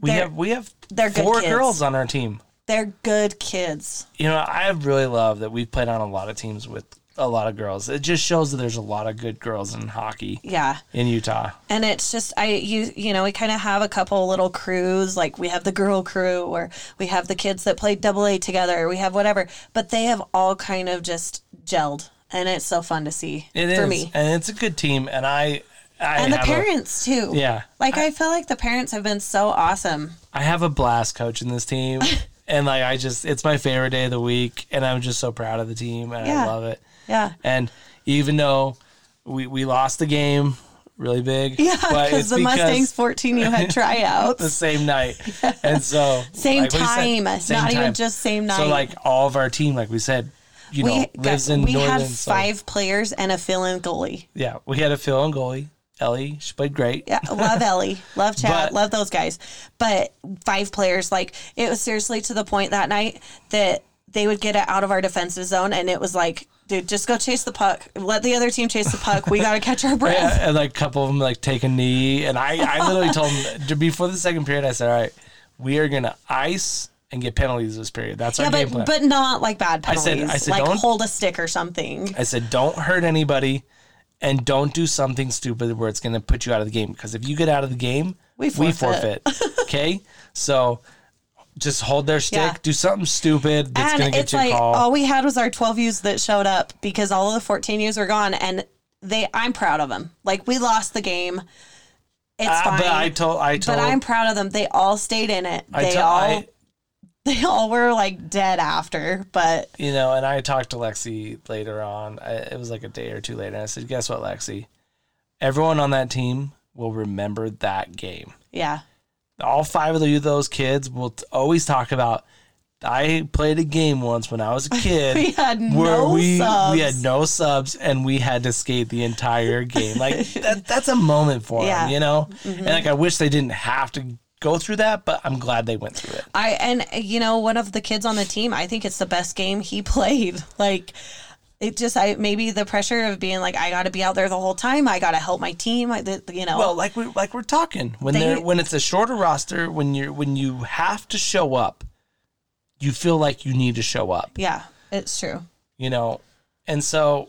We have we have they're good four girls on our team. they're good kids. You know, I really love that we've played on a lot of teams with a lot of girls. It just shows that there's a lot of good girls in hockey Yeah. in Utah. And it's just I you you know we kind of have a couple little crews like we have the girl crew or we have the kids that play double A together. We have whatever, but they have all kind of just gelled, and it's so fun to see It is, for me. and it's a good team. And I, I And the have a- parents too. yeah, Like I feel like the parents have been so awesome. I have a blast coaching this team, (laughs) and like I just, it's my favorite day of the week, and I'm just so proud of the team, and I love it. Yeah. And even though we we lost the game really big, Yeah, because the Mustangs 14 you had (laughs) tryouts the same night, (laughs) and so Same like we said, time, same not even just same night. So like all of our team, like we said, you know, we lives got, in we northern. had so- five players and a fill-in goalie. yeah, we had a and goalie, Ellie. She played great. Yeah, love (laughs) Ellie, love Chad, But- love those guys. But five players, like it was seriously to the point that night that they would get it out of our defensive zone, and it was like, dude, just go chase the puck. Let the other team chase the puck. We got to catch our (laughs) breath. Yeah, and like a couple of them like take a knee, and I, I literally told them (laughs) before the second period, I said, "All right, we are gonna ice and get penalties this period. That's Yeah, our game plan." but but not like bad penalties. I said- I said, like don't- hold a stick or something. I said, "Don't hurt anybody, and don't do something stupid where it's gonna put you out of the game. Because if you get out of the game, We we forfeit. forfeit. (laughs) okay, so just hold their stick, Yeah. do something stupid that's gonna get it's you like call. all we had was our 12 U's that showed up because all of the 14 U's were gone, and they I'm proud of them. Like we lost the game. It's Ah, fine. but I told, I told, but I'm proud of them. They all stayed in it. I They all I, they all were like dead after, but you know, and I talked to Lexi later on. I, it was like a day or two later. And I said, "Guess what, Lexi? Everyone on that team will remember that game. yeah. All five of the, those kids will t- always talk about I played a game once when I was a (laughs) kid. We had where no we subs. we had no subs and we had to skate the entire game. Like that, that's a moment for (laughs) Yeah. Mm-hmm. them, you know. And like I wish they didn't have to go through that, but I'm glad they went through it. I and you know one of the kids on the team. I think it's the best game he (laughs) played. Like it just I maybe the pressure of being like I got to be out there the whole time. I got to help my team. I, you know. Well, like we like we're talking when They- they're when it's a shorter roster, when you're when you have to show up, you feel like you need to show up. yeah, it's true. you know, and so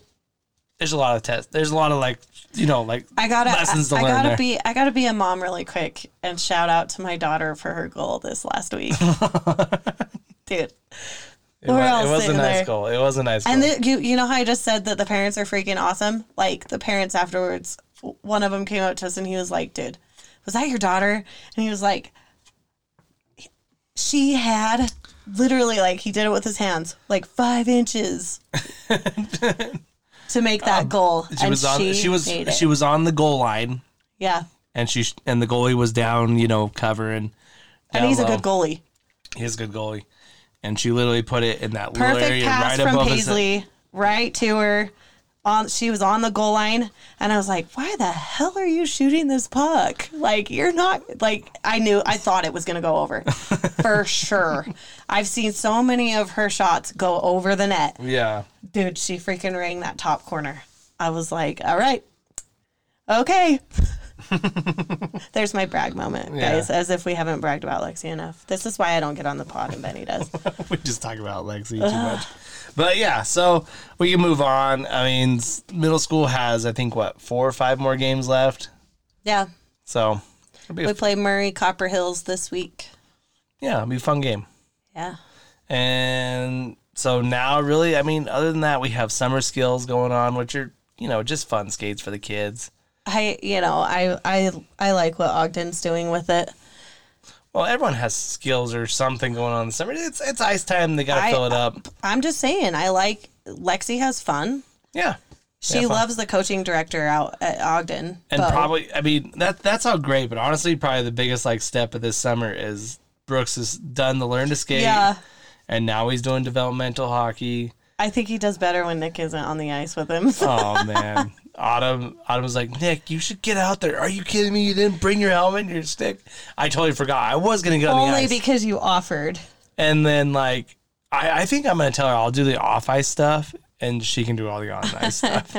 there's a lot of tests. There's a lot of like, you know, like I gotta, lessons to I, I gotta there. be, I gotta be a mom really quick and shout out to my daughter for her goal this last week, (laughs) dude. it, we're was, all it was a nice there. goal. It was a nice And goal. the, you, you know how I just said that the parents are freaking awesome. Like the parents afterwards, one of them came up to us and he was like, "Dude, was that your daughter?" And he was like, "She had." Literally, like he did it with his hands, like five inches (laughs) to make that goal. Um, she and was on. She, She, was she was on the goal line, yeah, and she and the goalie was down. You know, covering. and he's a good goalie. He's a good goalie, and she literally put it in that little Perfect area pass right from above his. Paisley, right to her. On, she was on the goal line, and I was like, "Why the hell are you shooting this puck? Like, you're not like I knew. I thought it was gonna go over (laughs) for sure. I've seen so many of her shots go over the net, Yeah, dude. She freaking rang that top corner. I was like, "All right, okay." (laughs) There's my brag moment, Yeah. guys. As if we haven't bragged about Lexi enough. This is why I don't get on the pod, and Benny does. (laughs) we just talk about Lexi too much. (sighs) But yeah, so we can move on. I mean, middle school has I think what four or five more games left. Yeah, So it'll be a We play Murray Copper Hills this week. Yeah, it'll be a fun game. Yeah. And so now, really, I mean, other than that, we have summer skills going on, which are, you know, just fun skates for the kids. I you know, I I I like what Ogden's doing with it. Well, everyone has skills or something going on in the summer. It's it's ice time. They got to I- fill it up. I'm just saying, I like Lexi has fun. Yeah. She Yeah, fun. loves the coaching director out at Ogden. And Bo. probably, I mean, that that's all great. But honestly, probably the biggest like step of this summer is Brooks has done the learn to skate. Yeah. And now he's doing developmental hockey. I think he does better when Nick isn't on the ice with him. Oh (laughs) man. Autumn Autumn was like, Nick, you should get out there. Are you kidding me? You didn't bring your helmet and your stick. I totally forgot. I was gonna get on the ice. Only because you offered. and then like I, I think I'm gonna tell her I'll do the off ice stuff and she can do all the on ice (laughs) stuff.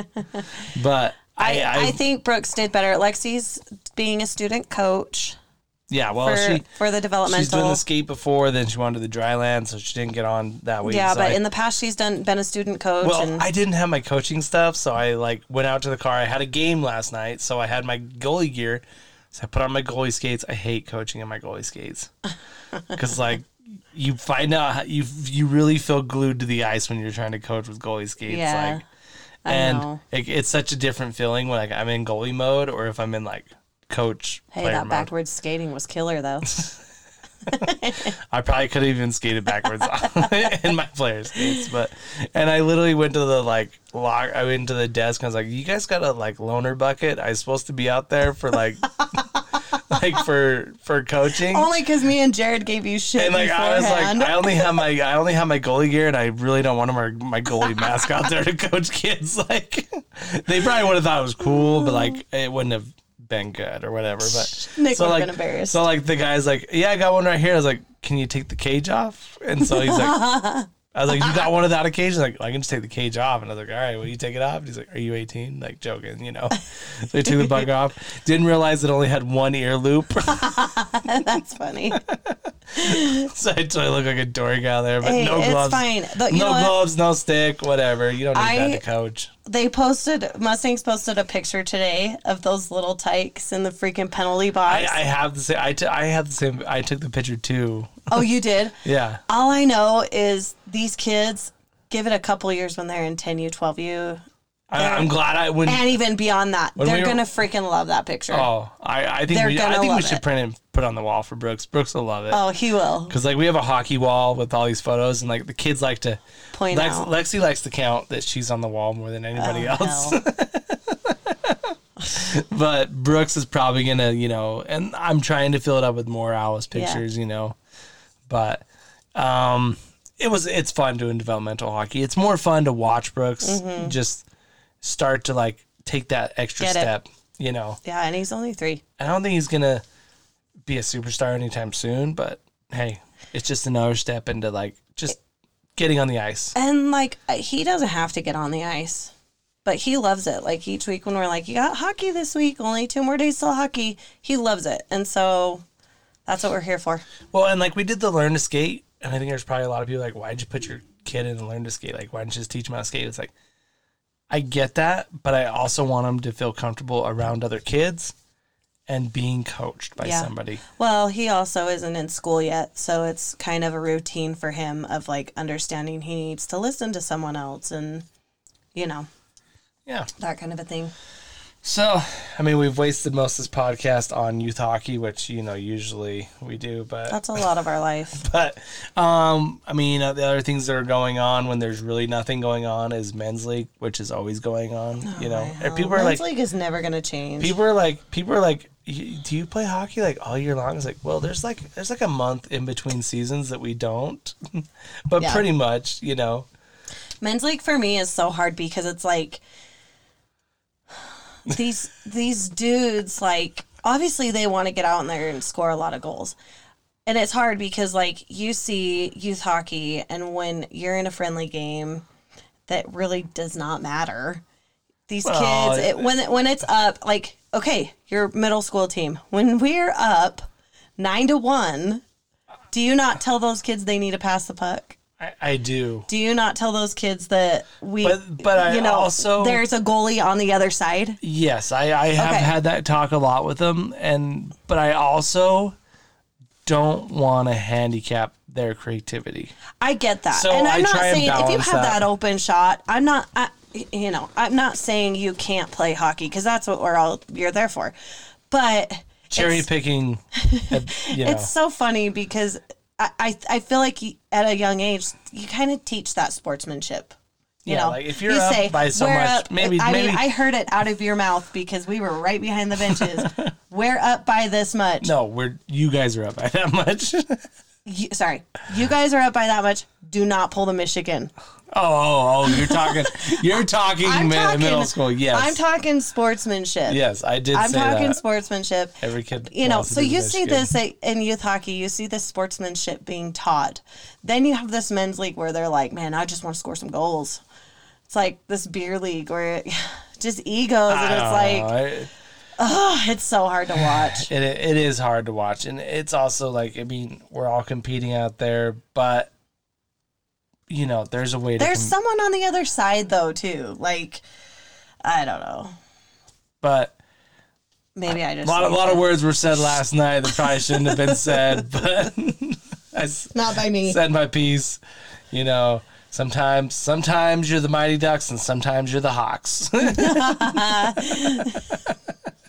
But I, I, I, I, think Brooks did better. Lexi's being a student coach yeah, well for, she for the she's doing developmental. the skate before, then she wanted to the dry land, so she didn't get on that week. yeah, so but I- in the past she's done been a student coach Well, and I didn't have my coaching stuff, so I like went out to the car. I had a game last night, so I had my goalie gear. So I put on my goalie skates. I hate coaching in my goalie skates (laughs) because like you find out how you you really feel glued to the ice when you're trying to coach with goalie skates. Yeah, like, and it, it's such a different feeling when like I'm in goalie mode or if I'm in like coach Hey, that mode. backwards skating was killer though. (laughs) (laughs) I probably could have even skated backwards (laughs) in my player skates, but and I literally went to the like lock. I went to the desk and I was like, "You guys got a like loaner bucket? I supposed to be out there for like, like for for coaching." Only because me and Jared gave you shit and like I was like. I only have my I only have my goalie gear, and I really don't want my my goalie mask out there to coach kids. Like, they probably would have thought it was cool, but like it wouldn't have been good or whatever. But Nick so like been embarrassed. so like the guy's like, yeah, I got one right here. I was like, can you take the cage off? And so he's like. (laughs) I was like, you got one of that occasion? Like, I can just take the cage off. And I was like, all right, will you take it off? And he's like, are you 18? Like, joking, you know? (laughs) So he took the bug off. Didn't realize it only had one ear loop. (laughs) That's funny. so I totally look like a dork out there, but Hey, no it's gloves. fine. But no what? gloves, no stick, whatever. You don't need I- that to coach. They posted Mustangs posted a picture today of those little tykes in the freaking penalty I, box. I have the same. I, t- I have the same. I took the picture too. oh, you did? (laughs) Yeah. All I know is these kids give it a couple years when they're in 10U, 12U, I, I'm glad I when. and even beyond that. They're we were- gonna freaking love that picture. oh, I, I think They're we. I think we should it. print it, and put it on the wall for Brooks. Brooks will love it. Oh, he will Cause like we have a hockey wall with all these photos, and like the kids like to. point Lex, out. Lexi likes to count that she's on the wall more than anybody Oh, else. hell. (laughs) but Brooks is probably gonna, you know, and I'm trying to fill it up with more Alice pictures, you know. But Um, it was it's fun doing developmental hockey. It's more fun to watch Brooks just start to like take that extra. Get it. step. You know, Yeah, and he's only three. I don't think he's gonna be a superstar anytime soon, but hey, it's just another step into like just getting on the ice. And like uh, he doesn't have to get on the ice, but he loves it. Like each week when we're like, "You got hockey this week, only two more days till hockey," he loves it, and so that's what we're here for. Well, and like we did the learn to skate, and I think there's probably a lot of people like, why'd you put your kid in and learn to skate? Like, why didn't you just teach him how to skate? It's like, I get that, but I also want him to feel comfortable around other kids and being coached by Yeah. somebody. Well, he also isn't in school yet, so it's kind of a routine for him of like understanding he needs to listen to someone else and you know Yeah. that kind of a thing. So, I mean, we've wasted most of this podcast on youth hockey, which you know usually we do, but That's a lot of our life. (laughs) but um, I mean, uh, the other things that are going on when there's really nothing going on is men's league, which is always going on. you know, and people are Oh, Men's like, league is never going to change. people are like, people are like, do you play hockey like all year long? It's like, well, there's like there's like a month in between seasons that we don't, (laughs) but Yeah. pretty much, you know, Men's league for me is so hard because it's like these these dudes like obviously they want to get out in there and score a lot of goals. And it's hard because like you see youth hockey and when you're in a friendly game that really does not matter. These Well, kids it, when it, when it's up like okay, your middle school team. When we're up 9 to 1, do you not tell those kids they need to pass the puck? I, I do. Do you not tell those kids that we, But- but I you know, also- there's a goalie on the other side? Yes, I, I have Okay. had that talk a lot with them, and but I also don't want to handicap their creativity. I get that, So and I'm I not saying if you have that. that. open shot, I'm not, I, you know, I'm not saying you can't play hockey because that's what we're all you're there for. But Cherry picking, (laughs) uh, you know, it's so funny because I, I, I feel like you- at a young age you kind of teach that sportsmanship. You Yeah, know, like, if you're up by so "We're much, maybe- I maybe- mean, I heard it out of your mouth because we were right behind the benches. (laughs) we're up by this much. no, we're you guys are up by that much. (laughs) oh, you, sorry, you guys are up by that much. Do not pull the Michigan. oh, oh, oh you're talking, you're talking, mid- talking middle school. Yes, I'm talking sportsmanship. yes, I did I'm talking that. sportsmanship. Every kid, You know, so you see Michigan. this in youth hockey, you see this sportsmanship being taught. Then you have this men's league where they're like, man, I just want to score some goals. It's like this beer league where it, (sighs) just egos, and it's like, know, I- oh, it's so hard to watch. (laughs) it, it is hard to watch and it's also like i mean we're all competing out there but you know there's a way to There's com- someone on the other side though too. Like, I don't know. but Maybe I just a lot, a lot of words were said last night that probably shouldn't have been said (laughs) but i not by me. said my piece you know sometimes sometimes you're the mighty ducks and sometimes you're the hawks (laughs)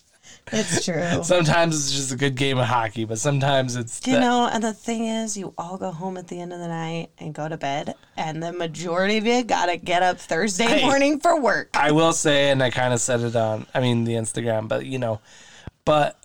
It's true. (laughs) sometimes it's just a good game of hockey but sometimes it's You the- know, and the thing is, you all go home at the end of the night and go to bed, and the majority of you got to get up Thursday Hey. morning for work. I will say, and I kind of said it on, I mean, the Instagram, but you know, but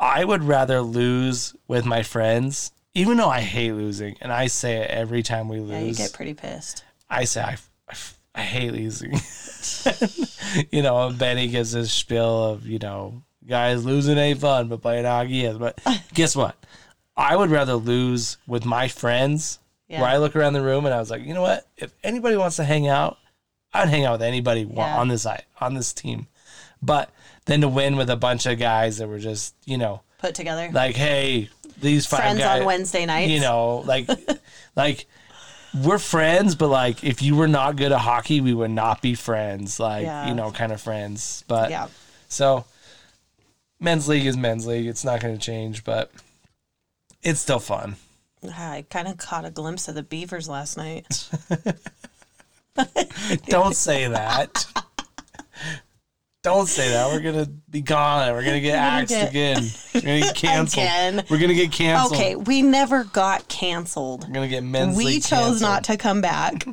I would rather lose with my friends, even though I hate losing, and I say it every time we Yeah, you get pretty pissed. I say I, I, I hate losing. (laughs) you know, Benny gives his spiel of you know, guys losing ain't fun, but playing hockey is. But (laughs) guess what? I would rather lose with my friends. Yeah. Where I look around the room and I was like, you know what? If anybody wants to hang out, I'd hang out with anybody Yeah. on this side on this team. But then to win with a bunch of guys that were just, you know, Put together. like, hey, these five Friends guys, on Wednesday night. you know, like, (laughs) like we're friends, but like if you were not good at hockey, we would not be friends. Like, Yeah. you know, kind of friends. But Yeah. so men's league is men's league. It's not going to change, but it's still fun. I kind of caught a glimpse of the Beavers last night. (laughs) (laughs) Don't say that. Don't say that. We're gonna be gone. We're gonna get axed get- again. We're gonna get (laughs) canceled. Again. We're gonna get canceled. Okay, we never got canceled. We're gonna get men's league. We chose canceled. not to come back.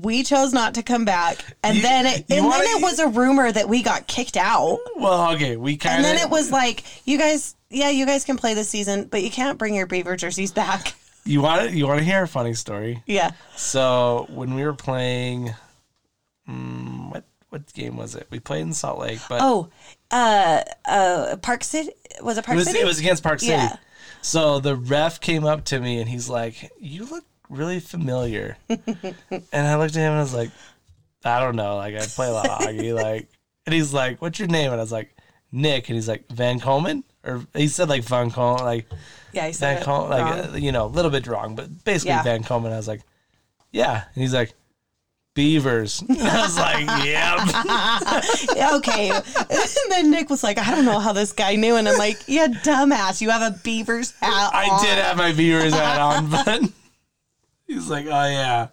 We chose not to come back, and You- then it, and wanna- then it was a rumor that we got kicked out. Well, okay, we kind of. And then it was like, you guys, yeah, you guys can play this season, but you can't bring your Beaver jerseys back. You want to, you want to hear a funny story? Yeah. So when we were playing, mm, what what game was it? We played in Salt Lake, but Oh, uh, uh, Park City was it Park it was City? it was against Park City. Yeah. So the ref came up to me and he's like, "You look really familiar," (laughs) and I looked at him and I was like, "I don't know. Like I play a lot of hockey. (laughs) Like," and he's like, "What's your name?" And I was like, "Nick," and he's like, "Van Komen." Or he said like Van Komen, like yeah, he said Van Komen, like uh, you know, a little bit wrong, but basically Yeah. Van Komen. I was like, "Yeah," and he's like, "Beavers." (laughs) And I was like, "Yep." Yeah, okay. and then Nick was like, I don't know how this guy knew. And I'm like, yeah, dumbass. You have a Beavers hat I on. did have my Beavers hat on, but he's like, "Oh yeah,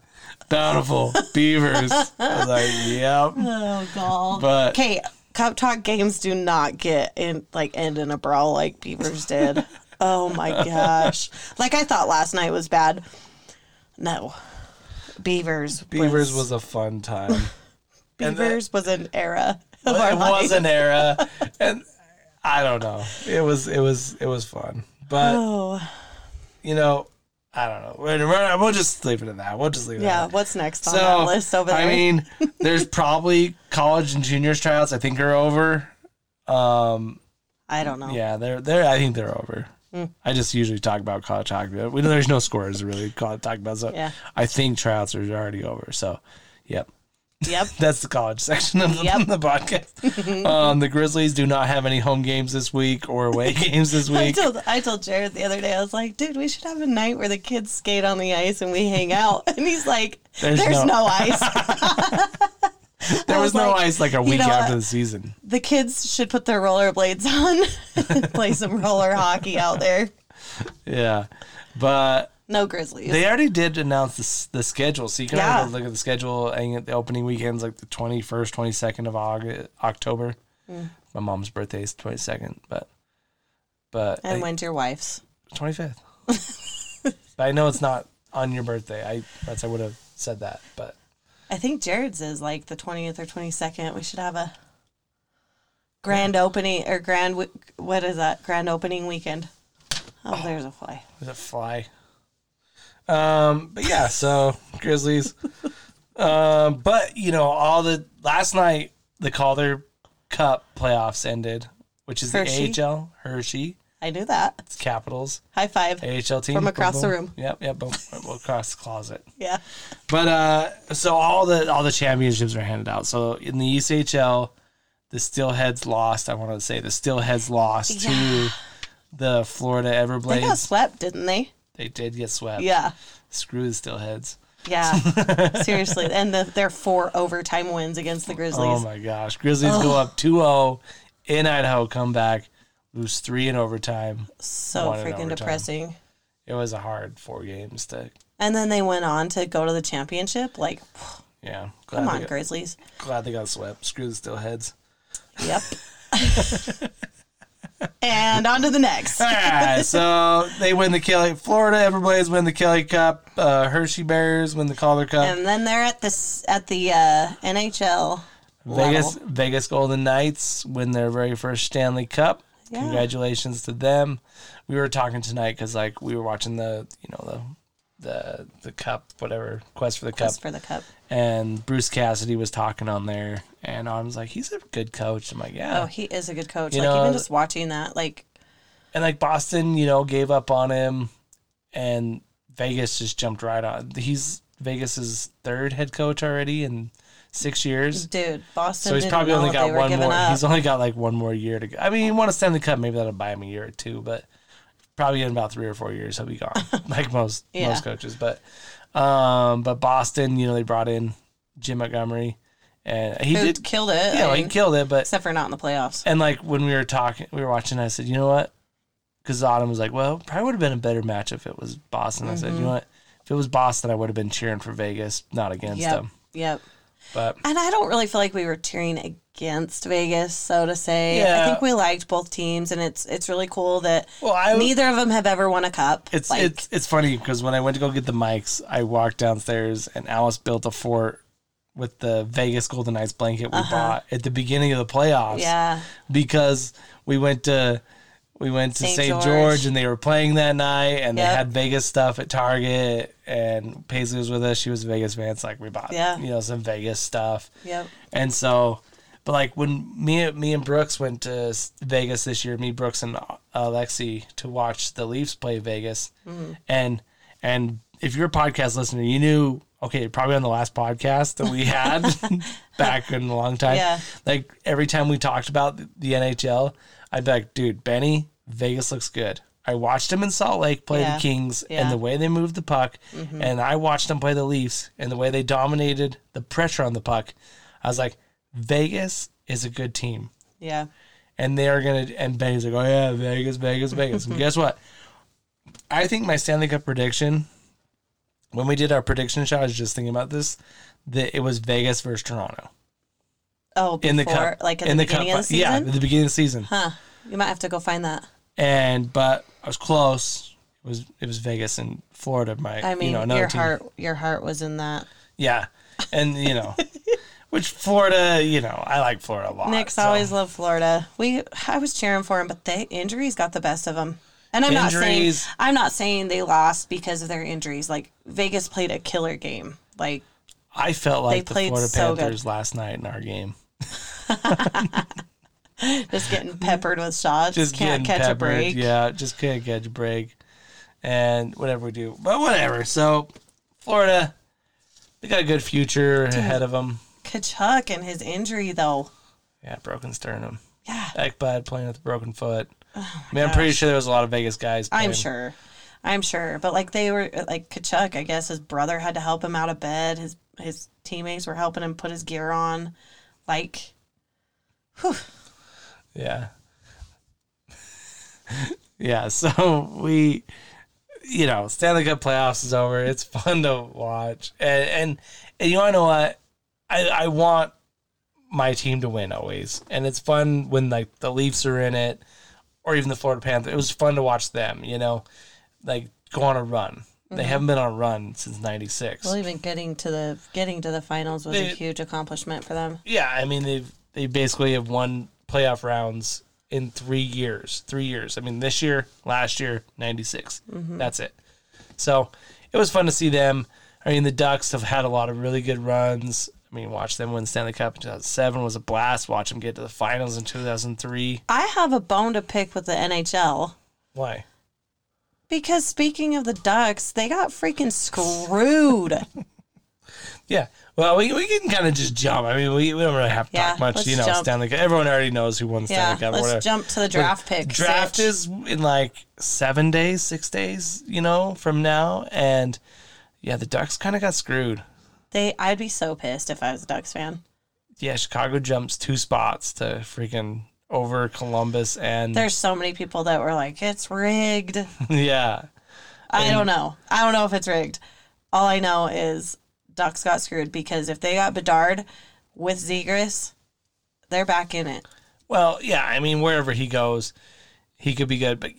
bountiful Beavers." (laughs) I was like, "Yep." Oh, God. But Okay, Cup Talk games do not get in, like, end in a brawl like Beavers did. (laughs) oh, my gosh. Like, I thought last night was bad. No. Beavers. Beavers was a fun time. (laughs) and that- Beavers was an era of our it life. was an era, and I don't know. It was it was it was fun, but Oh, you know, I don't know. We're- we're- We'll just leave it at that. We'll just leave it. yeah. At that. Yeah, what's next on So that list over there? I mean, (laughs) there's probably college and juniors tryouts. I think are over. Um, I don't know. yeah, they're they're. I think they're over. Hmm. I just usually talk about college hockey. but We know there's no scores to really talk about. So Yeah. I think tryouts are already over. So, yep. Yep. (laughs) That's the college section of the, Yep. the podcast. (laughs) um, the Grizzlies do not have any home games this week or away (laughs) games this I week. told I told Jared the other day, I was like, dude, we should have a night where the kids skate on the ice and we hang out. And he's like, There's There's, no- no. ice. there was was no like, ice like a you week know after the season. the kids should put their rollerblades on and play some roller hockey out there. Yeah, but No Grizzlies. they already did announce the, the schedule, so you can Yeah. have a look at the schedule. And the opening weekend's like the twenty first, twenty second of August, October. Mm. My mom's birthday is twenty second, but but and when's your wife's? twenty fifth. (laughs) I know it's not on your birthday. I that's I would have said that, but I think Jared's is like the 20th or 22nd. We should have a grand opening or grand, what is that? Grand opening weekend. Oh, there's a fly. There's a fly. Um, but yeah, so Grizzlies. um, but you know, all the last night the Calder Cup playoffs ended, which is Hershey? the AHL Hershey. I knew that. It's Capitals High five. AHL team From across Boom, the room. Yep, yep, boom, boom, across the closet. Yeah. But uh, so all the all the championships are handed out. So in the ECHL, the Steelheads lost. I want to say the Steelheads lost Yeah. to the Florida Everblades. They got swept, didn't they? They did get swept. Yeah. Screw the Steelheads. Yeah. (laughs) Seriously. And the, their four overtime wins against the Grizzlies. Oh my gosh. Grizzlies go up 2-0 in Idaho, come back, lose three in overtime. so freaking overtime. depressing. It was a hard four games to And then they went on to go to the championship. Like, yeah. (sighs) Glad come on, got, Grizzlies. glad they got swept. Screw the Steelheads. Yep. (laughs) (laughs) and on to the next. (laughs) Right, so they win the Kelly. Florida Everblades win the Kelly Cup. Uh, Hershey Bears win the Calder Cup. And then they're at this at the uh, NHL. Vegas level. Vegas Golden Knights win their very first Stanley Cup. Yeah. Congratulations to them. We were talking tonight because like we were watching the you know the the the cup whatever quest for the cup Quest for the cup. and Bruce Cassidy was talking on there and I was like he's a good coach. I'm like yeah Oh, he is a good coach. You like know, even just watching that, like and like Boston you know gave up on him and Vegas just jumped right on. He's Vegas's third head coach already in six years. dude, Boston. So he's probably only got one more. Up. He's only got like one more year to go. I mean, he won a Stanley Cup. Maybe that'll buy him a year or two, but probably in about three or four years he'll be gone, (laughs) like most Yeah. most coaches. But um, but Boston, you know, they brought in Jim Montgomery, and he Who did. killed it. Yeah, like, he killed it. But except for not in the playoffs. and like when we were talking, we were watching. I said, you know what? Because Autumn was like, well, probably would have been a better match if it was Boston. I said, you know what? If it was Boston, I would have been cheering for Vegas, not against Yep. them. Yep. But And I don't really feel like we were cheering against Vegas, so to say. I think we liked both teams, and it's it's really cool that well, I neither of them have ever won a cup. It's like, it's it's funny because when I went to go get the mics, I walked downstairs and Alice built a fort with the Vegas Golden Knights blanket we bought at the beginning of the playoffs. Uh-huh. yeah, Because we went to We went to St. George. George. and they were playing that night and they had Vegas stuff at Target and Paisley was with us. She was a Vegas fan. It's like we bought, Yeah. you know, some Vegas stuff. Yep. And so, but like when me, me and Brooks went to Vegas this year, me, Brooks, and uh, Alexi to watch the Leafs play Vegas, Mm-hmm. and and if you're a podcast listener, you knew okay, probably on the last podcast that we had (laughs) (laughs) back in a long time. Yeah. Like every time we talked about the NHL, I'd be like, dude, Benny, Vegas looks good. I watched him in Salt Lake play Yeah. the Kings and Yeah. Mm-hmm. the way they moved the puck, and I watched him play the Leafs and the way they dominated the pressure on the puck. I was like, Vegas is a good team. Yeah. And they are gonna and Benny's like, Oh yeah, Vegas, Vegas, Vegas. and (laughs) guess what? I think my Stanley Cup prediction, when we did our prediction shot, I was just thinking about this, that it was Vegas versus Toronto. Oh, before, In the cup. like at in the, the beginning cup. of the Yeah, season. at the beginning of the season. Huh. You might have to go find that. And but I was close. It was it was Vegas and Florida, my I mean, you know, your team. heart, your heart was in that. Yeah. And you know (laughs) which Florida, you know, I like Florida a lot. Nick's so. always loved Florida. We, I was cheering for him, but the injuries got the best of him. And I'm not saying I'm not saying they lost because of their injuries. Like Vegas played a killer game. Like I felt like the Florida so good. Panthers last night in our game. (laughs) just getting peppered with shots. just can't catch peppered. a break. Yeah, just can't catch a break. And whatever we do, but whatever. So Florida, they got a good future ahead of them. Tkachuk and his injury though. Yeah, broken sternum. Yeah, Ekblad playing with a broken foot. Oh I mean, I'm pretty sure there was a lot of Vegas guys. Playing. I'm sure. I'm sure. But like they were like Tkachuk, I guess his brother had to help him out of bed. His his teammates were helping him put his gear on. Like Yeah. (laughs) yeah, so we you know, Stanley Cup playoffs is over. It's fun to watch. And and, and you wanna know what? I I want my team to win always. And it's fun when like the Leafs are in it or even the Florida Panthers. It was fun to watch them, you know, like go on a run. They mm-hmm. haven't been on a run since '96. well even getting to the getting to the finals was a huge accomplishment for them. Yeah, I mean they've they basically have won playoff rounds in three years. Three years. I mean this year, last year, '96. Mm-hmm. That's it. So it was fun to see them. I mean the Ducks have had a lot of really good runs. I mean, watch them win Stanley Cup in 2007 was a blast. Watch them get to the finals in 2003. I have a bone to pick with the NHL. Why? Because speaking of the Ducks, they got freaking screwed. (laughs) Yeah. Well, we, we can kind of just jump. I mean, we, we don't really have to Yeah, talk much. You know, jump. Stanley Cup. Everyone already knows who won the yeah, Stanley Cup. let's whatever. jump to the draft pick. Draft Sitch. is in like seven days, six days, you know, from now. And yeah, the Ducks kind of got screwed. They, I'd be so pissed if I was a Ducks fan. Yeah, Chicago jumps two spots to freaking over Columbus. And There's so many people that were like, "It's rigged." (laughs) yeah, I don't know. I don't know if it's rigged. All I know is Ducks got screwed because if they got Bedard with Zegras, they're back in it. Well, yeah, I mean, wherever he goes, he could be good, but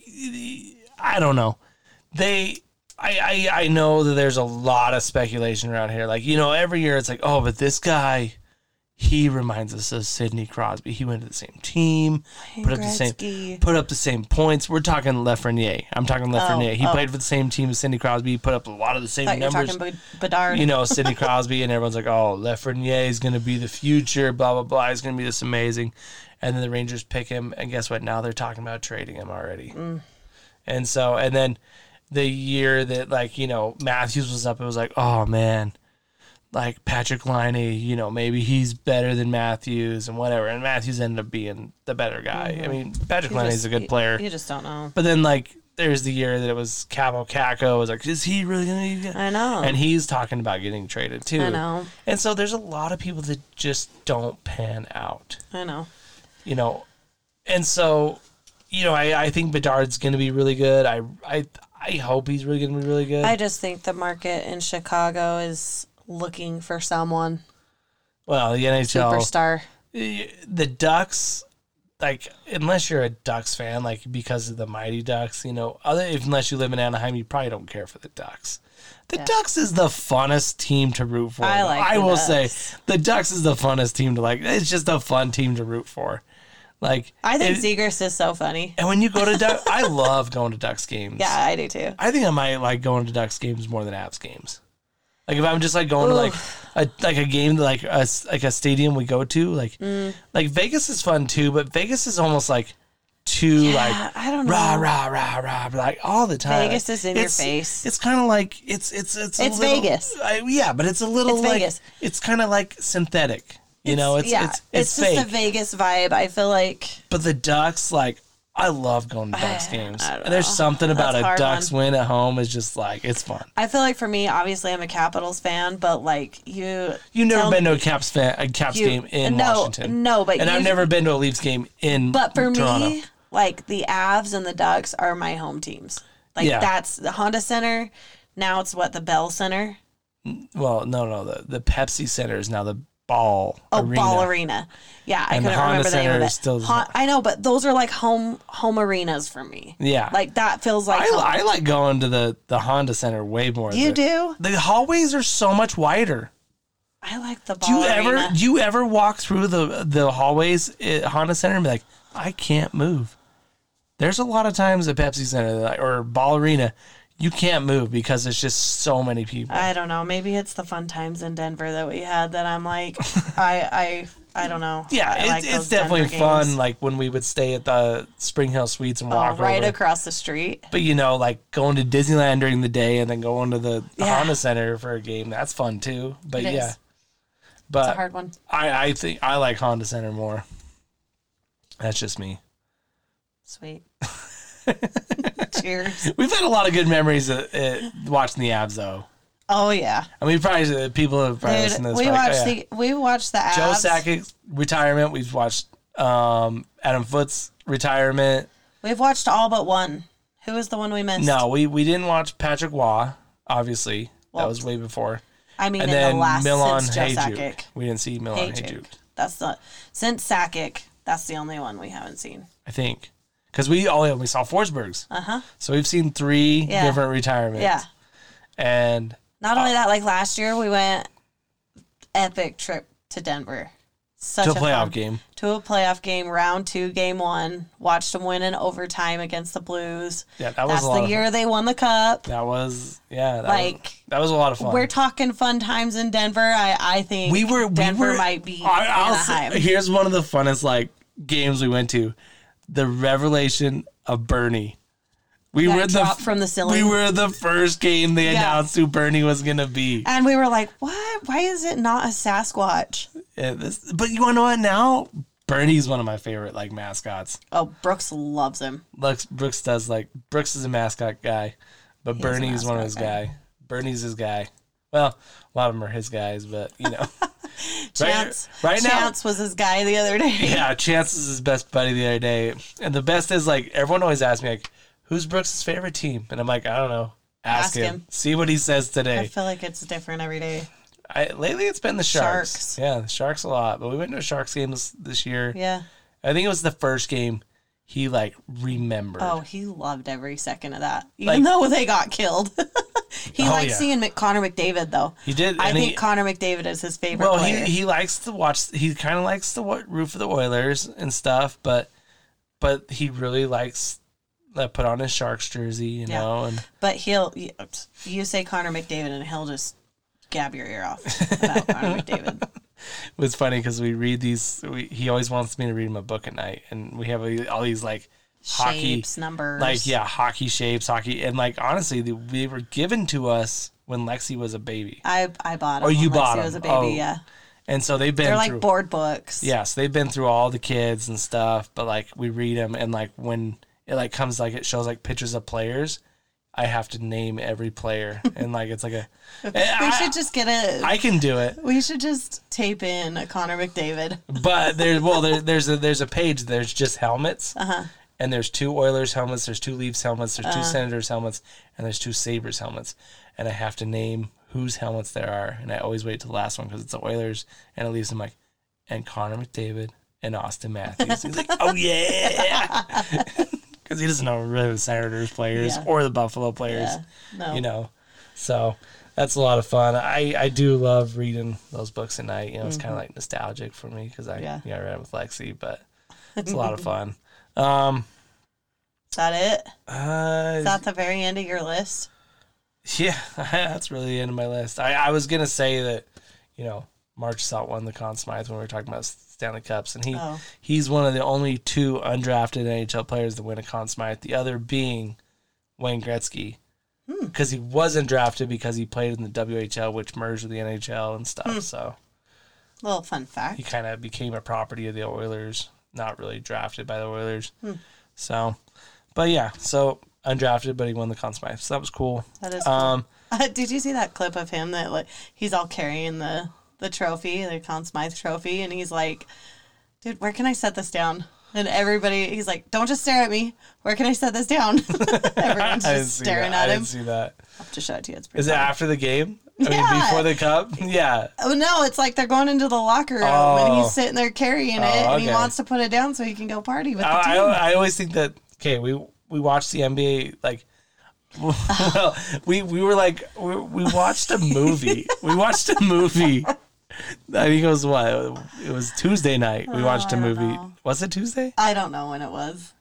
I don't know. They, I, I, I know that there's a lot of speculation around here. Like, you know, every year it's like, oh, but this guy, he reminds us of Sidney Crosby. He went to the same team, put up the same, put up the same points. We're talking Lafreniere. I'm talking oh, Lafreniere. he oh. played for the same team as Sidney Crosby. He put up a lot of the same Thought you were numbers Bedard. you know, Sidney (laughs) Crosby, and everyone's like, oh, Lafreniere is going to be the future, blah, blah, blah. He's going to be this amazing. And then the Rangers pick him, and guess what? Now they're talking about trading him already. Mm. And so, and then the year that, like, you know, Matthews was up, it was like, oh, man, like Patrick Laine, you know, maybe he's better than Matthews and whatever. And Matthews ended up being the better guy. I mean, Patrick You Laine is a good you- player. You just don't know. But then, like, there's the year that it was Kaapo Kakko. was like, is he really going to? be I know. And he's talking about getting traded too. I know. And so there's a lot of people that just don't pan out, I know. you know. And so, you know, I, I think Bedard's going to be really good. I I I hope he's really going to be really good. I just think the market in Chicago is looking for someone well, the NHL, superstar. the Ducks, like unless you're a Ducks fan, like because of the Mighty Ducks, you know, other if, unless you live in Anaheim, you probably don't care for the Ducks. The Yeah. Ducks is the funnest team to root for. I like I will Ducks. say the Ducks is the funnest team to like. It's just a fun team to root for. Like I think it- Zegras is so funny. and when you go to Duck, I (laughs) love going to Ducks games. Yeah, I do too. I think I might like going to Ducks games more than Avs games. Like if I'm just like going to like a like a game like a like a stadium we go to like Mm. like Vegas is fun too, but Vegas is almost like too like I don't know. rah rah rah rah like all the time. Vegas is in your face. It's kind of like it's it's it's a It's little- Vegas. I, yeah, but it's a little It's like Vegas. it's kind of like synthetic. You know, it's yeah, it's it's, just fake. a Vegas vibe. I feel like But the Ducks, like, I love going to Ducks (sighs) games. I There's something about That's a Ducks win at home is just like it's fun. I feel like for me, obviously, I'm a Capitals fan, but like you, You've never been to a Caps fan, a Caps You- game in no, Washington. no, but and I've you've- never been to a Leafs game in But for Toronto. me, like the Avs and the Ducks are my home teams. Like Yeah. that's the Honda Center. Now it's what the Bell Center. well, no, no, the the Pepsi Center is now the Ball Oh, Arena. Ball Arena. Yeah, I And the couldn't Honda remember the name of it. still- Hon- I know, but those are like home home arenas for me. Yeah, Like that feels like I, home. I like going to the the Honda Center way more. you do. The hallways are so much wider. I like the Ball Do you Arena. ever do you ever walk through the the hallways at Honda Center and be like, I can't move? There's a lot of times at Pepsi Center or Ball Arena, you can't move because it's just so many people. I don't know. Maybe it's the fun times in Denver that we had that I'm like, (laughs) I I I don't know. yeah, I it's, like it's those definitely Denver fun. Like when we would stay at the Spring Hill Suites and Oh, walk right over. across the street. But you know, like going to Disneyland during the day and then going to the Yeah. Honda Center for a game, that's fun too. But It is. yeah, It's a hard one. I I think I like Honda Center more. That's just me. Sweet. (laughs) Cheers. We've had a lot of good memories at, at watching the Avs, though. Oh yeah, I mean, probably uh, people have probably dude. listened to this. We watched oh, yeah. the we watched the Avs. Joe Sakic's retirement. We've watched um, Adam Foote's retirement. We've watched all but one. Who was the one we missed? No, we, we didn't watch Patrick Roy. Obviously, Well, that was way before. I mean And in then the last Milan since Joe Hejduk. Sakic. We didn't see Milan Hejduk. Hejduk. That's the since Sakic. That's the only one we haven't seen. I think because we oh we saw Forsberg's. Uh huh. So we've seen three Yeah. different retirements. Yeah. and Not only that, like last year we went epic trip to Denver. Such to a a playoff fun- game. To a playoff game, round two, game one. Watched them win in overtime against the Blues. Yeah, that was That's a lot the year they won the cup. That was yeah. That was, Like, that was a lot of fun. We're talking fun times in Denver. I, I think we were Denver we were, might be I, I'll say- here's one of the funnest like games we went to, the revelation of Bernie. We were the from the ceiling. We were the first game they Yeah. announced who Bernie was gonna be. and we were like, what? Why is it not a Sasquatch? Yeah, this, but you want to know what? Now Bernie's one of my favorite like mascots. Oh, Brooks loves him. Lux, Brooks does like Brooks is a mascot guy, but a Bernie's one of his mascot guy. Bernie's his guy. Well, a lot of them are his guys, but you know. (laughs) Chance. right now- Chance was his guy the other day. (laughs) Yeah, Chance is his best buddy the other day, and the best is like everyone always asks me like, "Who's Brooks' favorite team?" And I'm like, I don't know. Ask, Ask him. him. See what he says today. I feel like it's different every day. I, lately, it's been the Sharks. Sharks. Yeah, the Sharks a lot. But we went to a Sharks game this, this year. Yeah. I think it was the first game he like remembered. Oh, he loved every second of that, Like- even though they got killed. (laughs) he Oh, likes yeah. seeing Mc- Connor McDavid though. he did. I think he, Connor McDavid is his favorite well, player. he he likes to watch. He kind of likes to wa- root for the Oilers and stuff, but but he really likes to put on his Sharks jersey, you Yeah. know, and but he'll you, you say Connor McDavid and he'll just gab your ear off about Connor (laughs) McDavid. (laughs) it was funny because we read these. We, he always wants me to read him a book at night, and we have a- all these like hockey, Shapes, numbers. like yeah, hockey shapes, hockey, and like honestly, they, they were given to us when Lexi was a baby, I I bought. Them Oh, you when bought him. Was a baby, Oh, yeah. and so they've been They're through. like board books. Yes, they've been through all the kids and stuff, but like we read them, and like when it like comes like it shows like pictures of players, I have to name every player, (laughs) and like it's like a. We I, should just get it. I can do it, we should just tape in a Connor McDavid. but (laughs) there's well there, there's a there's a page there's just helmets, Uh-huh. and there's two Oilers helmets, there's two Leafs helmets, there's two Senators helmets, and there's two Sabres helmets, and I have to name whose helmets there are, and I always wait to the last one because it's the Oilers, and it leaves them like, and Connor McDavid and Austin Matthews. He's like, (laughs) oh yeah, because he doesn't know really the Senators players Yeah. or the Buffalo players, Yeah. No. you know, so. That's a lot of fun. I, I do love reading those books at night. You know, it's kind of like nostalgic for me because I Mm-hmm. Yeah. yeah. I read it with Lexi, but it's a lot of (laughs) fun. Um, Is that it? uh, Is that the very end of your list? yeah, (laughs) that's really the end of my list. I, I was gonna say that, you know, Marchessault won the Conn Smythe when we were talking about Stanley Cups, and he Oh. he's one of the only two undrafted NHL players to win a Conn Smythe. The other being Wayne Gretzky, Hmm. because he wasn't drafted because he played in the WHL, which merged with the NHL and stuff. Hmm. So Little fun fact. he kind of became a property of the Oilers, not really drafted by the Oilers. So, but yeah, so undrafted, but he won the Conn Smythe, so that was cool. That is. Cool. Um, (laughs) Did you see that clip of him that like he's all carrying the the trophy, the Conn Smythe trophy, and he's like, "Dude, where can I set this down?" And everybody, he's like, "Don't just stare at me. Where can I set this down?" (laughs) (laughs) Everyone's I just staring that. at I him. didn't see that. I'll have to show it to you. It's pretty. Is it funny. after the game? I mean, Yeah. before the cup? (laughs) Yeah. Oh no, it's like they're going into the locker room and Oh. he's sitting there carrying it, Oh, and he wants to put it down so he can go party with the I, team. I, I always think that okay, we we watched the NBA like well, we we were like we, we watched a movie. we watched a movie. (laughs) I think it was what it was Tuesday night. We watched a Oh, don't movie. know. Was it Tuesday? I don't know when it was.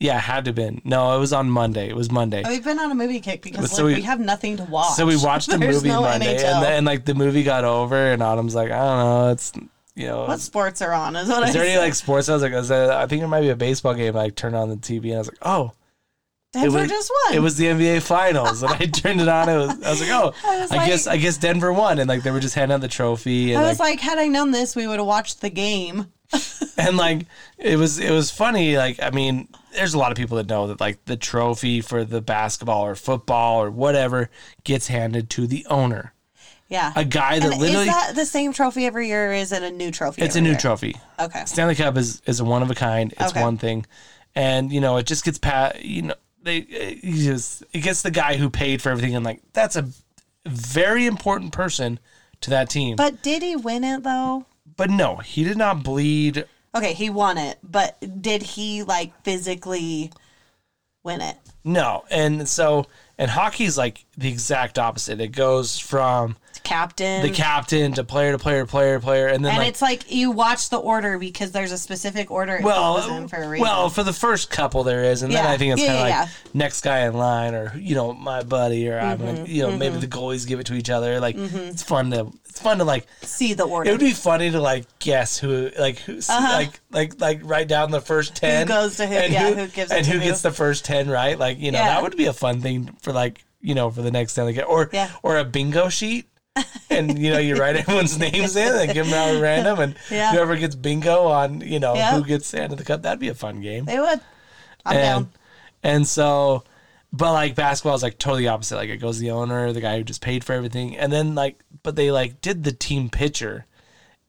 Yeah, it had to have been. No, it was on Monday. It was Monday. We've been on a movie kick because So look, we- we, have nothing to watch. So we watched a (laughs) movie no Monday, NHL. and then like the movie got over, and Autumn's like, I don't know, it's you know, what sports are on? Is what is I there any like sports? I was like, I, was, uh, I think there might be a baseball game. I like, turned on the TV, and I was like, oh, Denver was- just won. it was the NBA Finals, and I turned it on. It was I was like, oh, I I, like- guess I guess Denver won, and like they were just handing out the trophy, and I was like, like, had I known this, we would have watched the game. (laughs) and like it was it was funny. Like I mean, there's a lot of people that know that like the trophy for the basketball or football or whatever gets handed to the owner, Yeah. a guy that and literally. is that the same trophy every year? Or is it a new trophy? it's a new year? trophy. Okay. Stanley Cup is is a one of a kind. It's Okay. one thing, and you know it just gets pat. You know they it just it gets the guy who paid for everything, and like that's a very important person to that team. But, But did he win it though? But no, he did not bleed. Okay, he won it, but did he like physically win it? No, and so and hockey's like the exact opposite. It goes from Captain. the captain to player to player to player to player, and then and like it's like you watch the order because there's a specific order well, for a reason. well, for the first couple there is, and then I think it's Yeah, kind of yeah, like next guy in line, or you know, my buddy, or I'm Mm-hmm, gonna, you know, maybe the goalies give it to each other. Like it's fun to, it's fun to like. see the order. It would be funny to like guess who, like who's like like like write down the first ten, Uh-huh. goes to who- and yeah, who gives it and who who. gets the first ten right. Like you know, Yeah. that would be a fun thing for like you know for the next Stanley Cup, or Yeah. or a bingo sheet. And you know you write (laughs) everyone's names in and give them out at random, and Yeah. whoever gets bingo on you know Yeah. who gets the end of the cup, that'd be a fun game. they would. I'm and down. and so, but like basketball is like totally opposite. Like it goes the owner, the guy who just paid for everything, and then like, but they like did the team pitcher,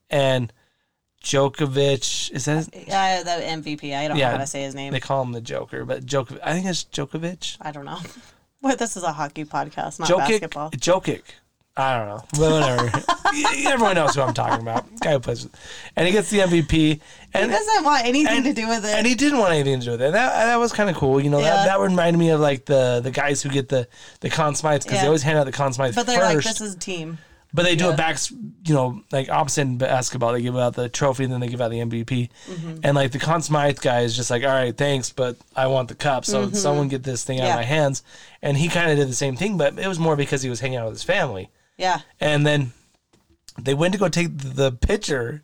and Djokovic is that his, uh, Yeah, the MVP. I don't Yeah, know how to say his name. they call him the Joker, but Djokovic, I think it's Djokovic. I don't know. (laughs) Well, this is a hockey podcast, not Jokic, basketball. Jokic. I don't know, but whatever. (laughs) (laughs) Everyone knows who I'm talking about. Guy who plays, with, and he gets the MVP, He and doesn't want anything and- to do with it. and he didn't want anything to do with it. That that was kind of cool. You know, Yeah. that, that reminded me of like the the guys who get the the Conn Smythes because Yeah. they always hand out the Conn Smythes but they're first. like, this is a team. but they do yeah. it back, you know, like opposite in basketball. They give out the trophy and then they give out the MVP. Mm-hmm. And like the Conn Smythe guy is just like, all right, thanks, but I want the cup. So someone get this thing out Mm-hmm. Yeah. of my hands. And he kind of did the same thing, but it was more because he was hanging out with his family. Yeah. And then they went to go take the picture,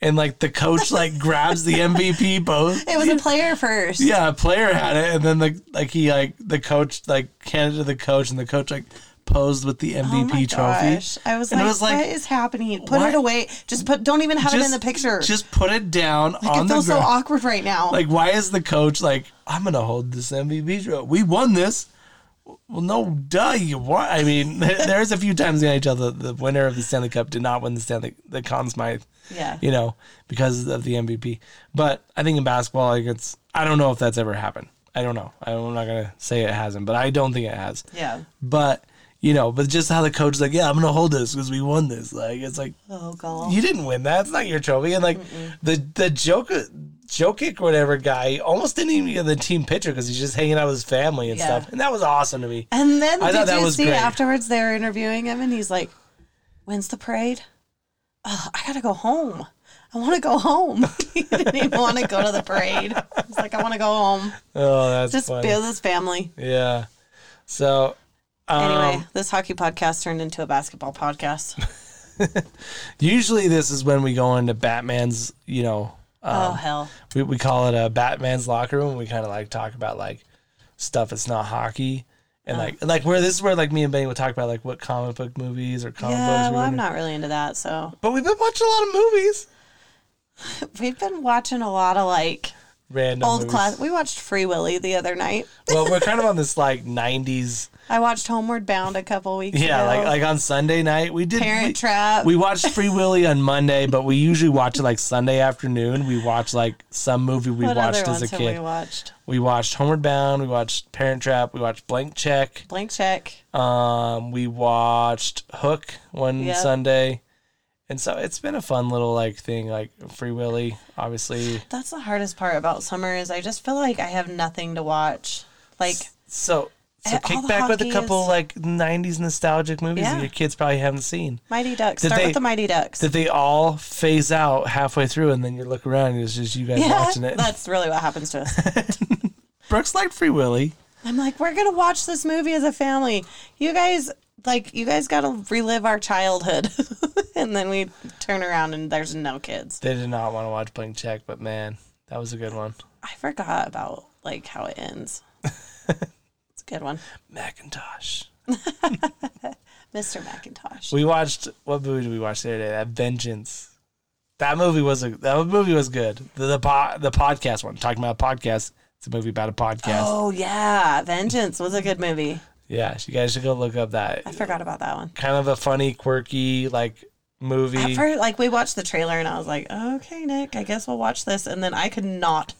and like the coach (laughs) like grabs the MVP post. It was a player first. Yeah, a player had it, and then the like he like the coach like handed to the coach, and the coach like posed with the Oh MVP my trophy. gosh. I was And like, it was like, what is happening? Put why- it away. Just put. Don't even have it in the picture. Just put it down like, on it the feels so awkward right now. Like, why is the coach like, I'm gonna hold this MVP trophy? We won this. Well, no, duh, you won. I mean, (laughs) there's a few times in the NHL the, the winner of the Stanley Cup did not win the Stanley the Conn Smythe. Yeah. you know, because of the MVP. But I think in basketball, like it's, I don't know if that's ever happened. I don't know. I'm not gonna say it hasn't, but I don't think it has. yeah. But you know, but just how the coach is like, yeah, I'm gonna hold this because we won this. Like it's like Oh god. you didn't win that. It's not your trophy. And like the the joke Jokic or whatever guy almost didn't even get the team picture because he's just hanging out with his family and Yeah. stuff. And that was awesome to me. And then I did thought that you was see great. afterwards they were interviewing him and he's like, "When's the parade? Oh, I gotta go home." I want to go home. (laughs) he didn't even want to go to the parade. He's like, I want to go home. Oh, that's Just funny. be with his family. Yeah. So, um, Anyway, this hockey podcast turned into a basketball podcast. (laughs) usually this is when we go into Batman's, you know, oh hell. we, we call it a Batman's locker room. We kind of like talk about like stuff that's not hockey. And Oh. like, like where this is where like me and Benny would talk about like what comic book movies or comic Yeah, books. well, I'm into. not really into that. So But we've been watching a lot of movies. (laughs) we've been watching a lot of like Random old movies. class. We watched Free Willy the other night. Well, we're kind of on (laughs) this like '90s. I watched Homeward Bound a couple weeks Yeah, ago. like like on Sunday night we did. Parent we, Trap. we watched Free Willy on Monday, but we usually watch it like Sunday afternoon. We watch like some movie we what watched other as a ones have kid. we watched? We watched Homeward Bound. We watched Parent Trap. We watched Blank Check. Blank Check. Um, we watched Hook one Yep. Sunday, and so it's been a fun little like thing. Like Free Willy, obviously. That's the hardest part about summer is I just feel like I have nothing to watch. Like So so all kick back with a couple like '90s nostalgic movies that your kids probably haven't seen. Mighty Ducks. Did Start they- with the Mighty Ducks. Did they all phase out halfway through, and then you look around and it's just you guys yeah, watching it. that's really what happens to us. (laughs) Brooks liked Free Willy. I'm like, we're gonna watch this movie as a family. You guys, like, you guys got to relive our childhood, (laughs) and then we turn around and there's no kids. They did not want to watch Blank Check, but man, that was a good one. I forgot about like how it ends. (laughs) good one, Macintosh. (laughs) Mr. Macintosh. We watched what movie did we watch the other day? That Vengeance. That movie was a that movie was good. The the, po- the podcast one talking about a podcast. It's a movie about a podcast. Oh yeah, Vengeance was a good movie. Yeah, you guys should go look up that. I forgot about that one. Kind of a funny, quirky like movie. At first, like we watched the trailer and I was like, okay, Nick, I guess we'll watch this. And then I could not,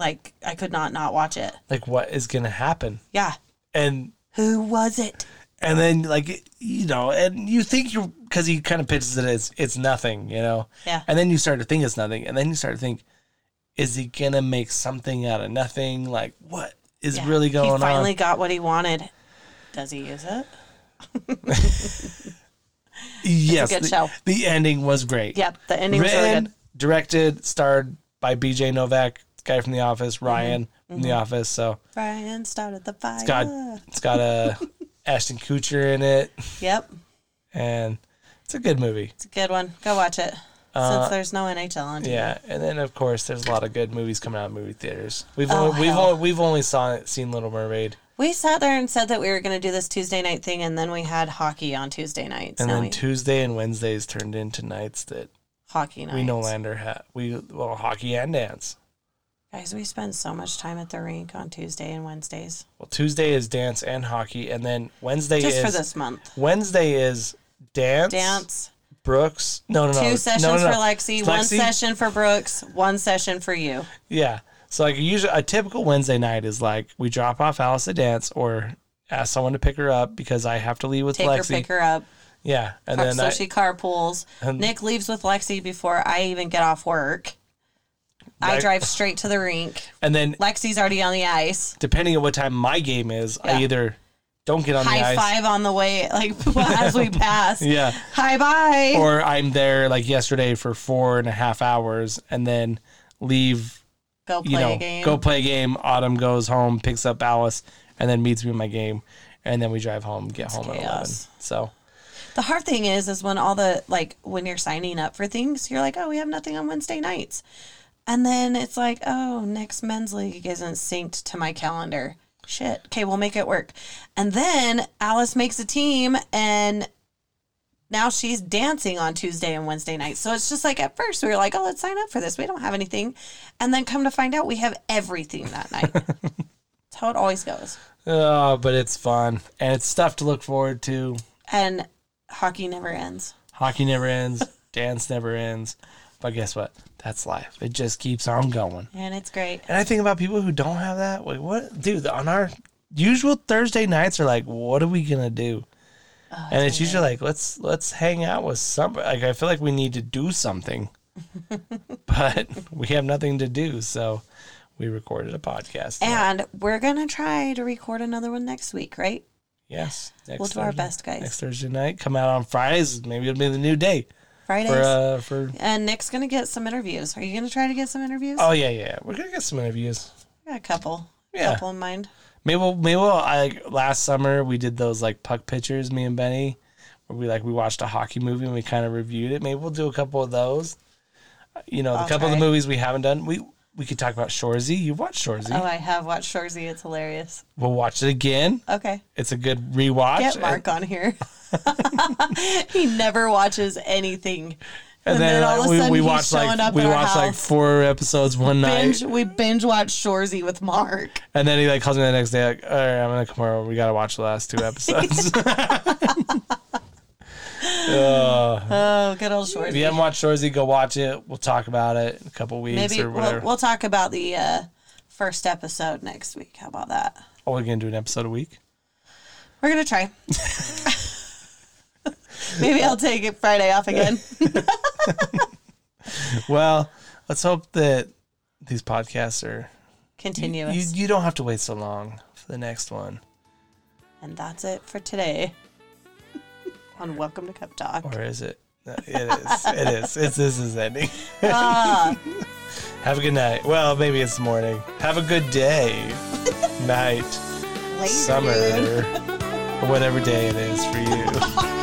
like, I could not not watch it. like what is gonna happen? Yeah. And Who was it? and then like you know, and you think you're because he kind of pitches it as it's nothing, you know. Yeah. And then you start to think it's nothing, and then you start to think, is he gonna make something out of nothing? Like what is Yeah. really going on? He on? finally got what he wanted. Does he use it? (laughs) Yes, good the, show. the ending was great. Yep. The ending was really Written, good. directed, starred by B.J. Novak, guy from The Mm-hmm. Office, Ryan from The Office. So Brian started the fire. it's got it's got a (laughs) Ashton Kutcher in it, Yep. and it's a good movie. It's a good one. Go watch it. Uh, Since there's no NHL on TV. Yeah, and then of course there's a lot of good movies coming out in movie theaters. We've Oh, only, we've only, we've only saw seen Little Mermaid, We sat there and said that we were going to do this Tuesday night thing, and then we had hockey on Tuesday nights. and then we, Tuesday and Wednesdays turned into nights that hockey nights. we no longer have. We well hockey and dance. Guys, we spend so much time at the rink on Tuesday and Wednesdays. Well, Tuesday is dance and hockey, and then Wednesday Just is for this month. Wednesday is dance. Dance. Brooks. No, no, no. Two sessions no, no, no. for Lexi, one Lexi? session for Brooks, one session for you. Yeah. So like usually a typical Wednesday night is like we drop off Alice to dance or ask someone to pick her up because I have to leave with Take her, Lexi. pick her up. Yeah, and then so I, she carpools. and- Nick leaves with Lexi before I even get off work. I drive straight to the rink. and then Lexi's already on the ice. depending on what time my game is, I Yeah. either don't get on the High ice. five on the way, like (laughs) as we pass. Yeah. Hi, bye. Or I'm there like yesterday for four and a half hours and then leave, go play you know, a game. go play a game. Autumn goes home, picks up Alice, and then meets me in my game. And then we drive home, get home at 11. chaos. So, The hard thing is, is when all the like when you're signing up for things, you're like, oh, we have nothing on Wednesday nights, and then it's like, oh, next men's league isn't synced to my calendar. Shit. Okay, we'll make it work. And then Alice makes a team, and now she's dancing on Tuesday and Wednesday nights. So it's just like at first we were like, oh, let's sign up for this. We don't have anything, and then come to find out we have everything that night. (laughs) That's how it always goes. oh, but it's fun. And it's stuff to look forward to. And hockey never ends. Hockey never ends, (laughs) dance never ends. But guess what? That's life. It just keeps on going. And it's great. And I think about people who don't have that. Like, what, dude? On our usual Thursday nights are like, what are we gonna do? Oh, and it's usually like, let's let's hang out with somebody. Like, I feel like we need to do something, (laughs) but we have nothing to do, so we recorded a podcast. And we're gonna try to record another one next week, right? yes, next We'll do our best, guys. Next Thursday night, come out on Fridays. Maybe it'll be the new day. Fridays. for uh for. and Nick's gonna get some interviews. Are you gonna try to get some interviews? Oh yeah, yeah. We're gonna get some interviews. I got a couple. Yeah. couple in mind. Maybe we'll, maybe we'll, I like last summer we did those like puck pictures, me and Benny, where we like we watched a hockey movie and we kind of reviewed it. Maybe we'll do a couple of those. You know, the I'll couple of the movies we haven't done. We we could talk about Shoresy. You've watched Shoresy. Oh, I have watched Shoresy. It's hilarious. We'll watch it again. Okay. It's a good rewatch. Get Mark on here. (laughs) (laughs) he never watches anything. And, And then, then all of a sudden we he's watched like we watched like four episodes one night, we binge watched Shoresy with Mark. and then he like calls me the next day like, "All right, I'm gonna come over. We gotta watch the last two episodes." (laughs) Uh, Oh, good old Shoresy. if you haven't watched Shoresy, go watch it. We'll talk about it in a couple weeks Maybe or we'll, we'll talk about the uh, first episode next week. How about that? oh, we're gonna do an episode a week. We're gonna try. (laughs) (laughs) Maybe I'll take it Friday off again. (laughs) Well, let's hope that these podcasts are. You, Continuous. you don't have to wait so long for the next one, and that's it for today. (laughs) On Welcome to Cup Talk. or is it? No, It is. It is. It's this is ending. Ah, Have a good night. Well, maybe it's morning. Have a good day, night, later, summer, or whatever day it is for you.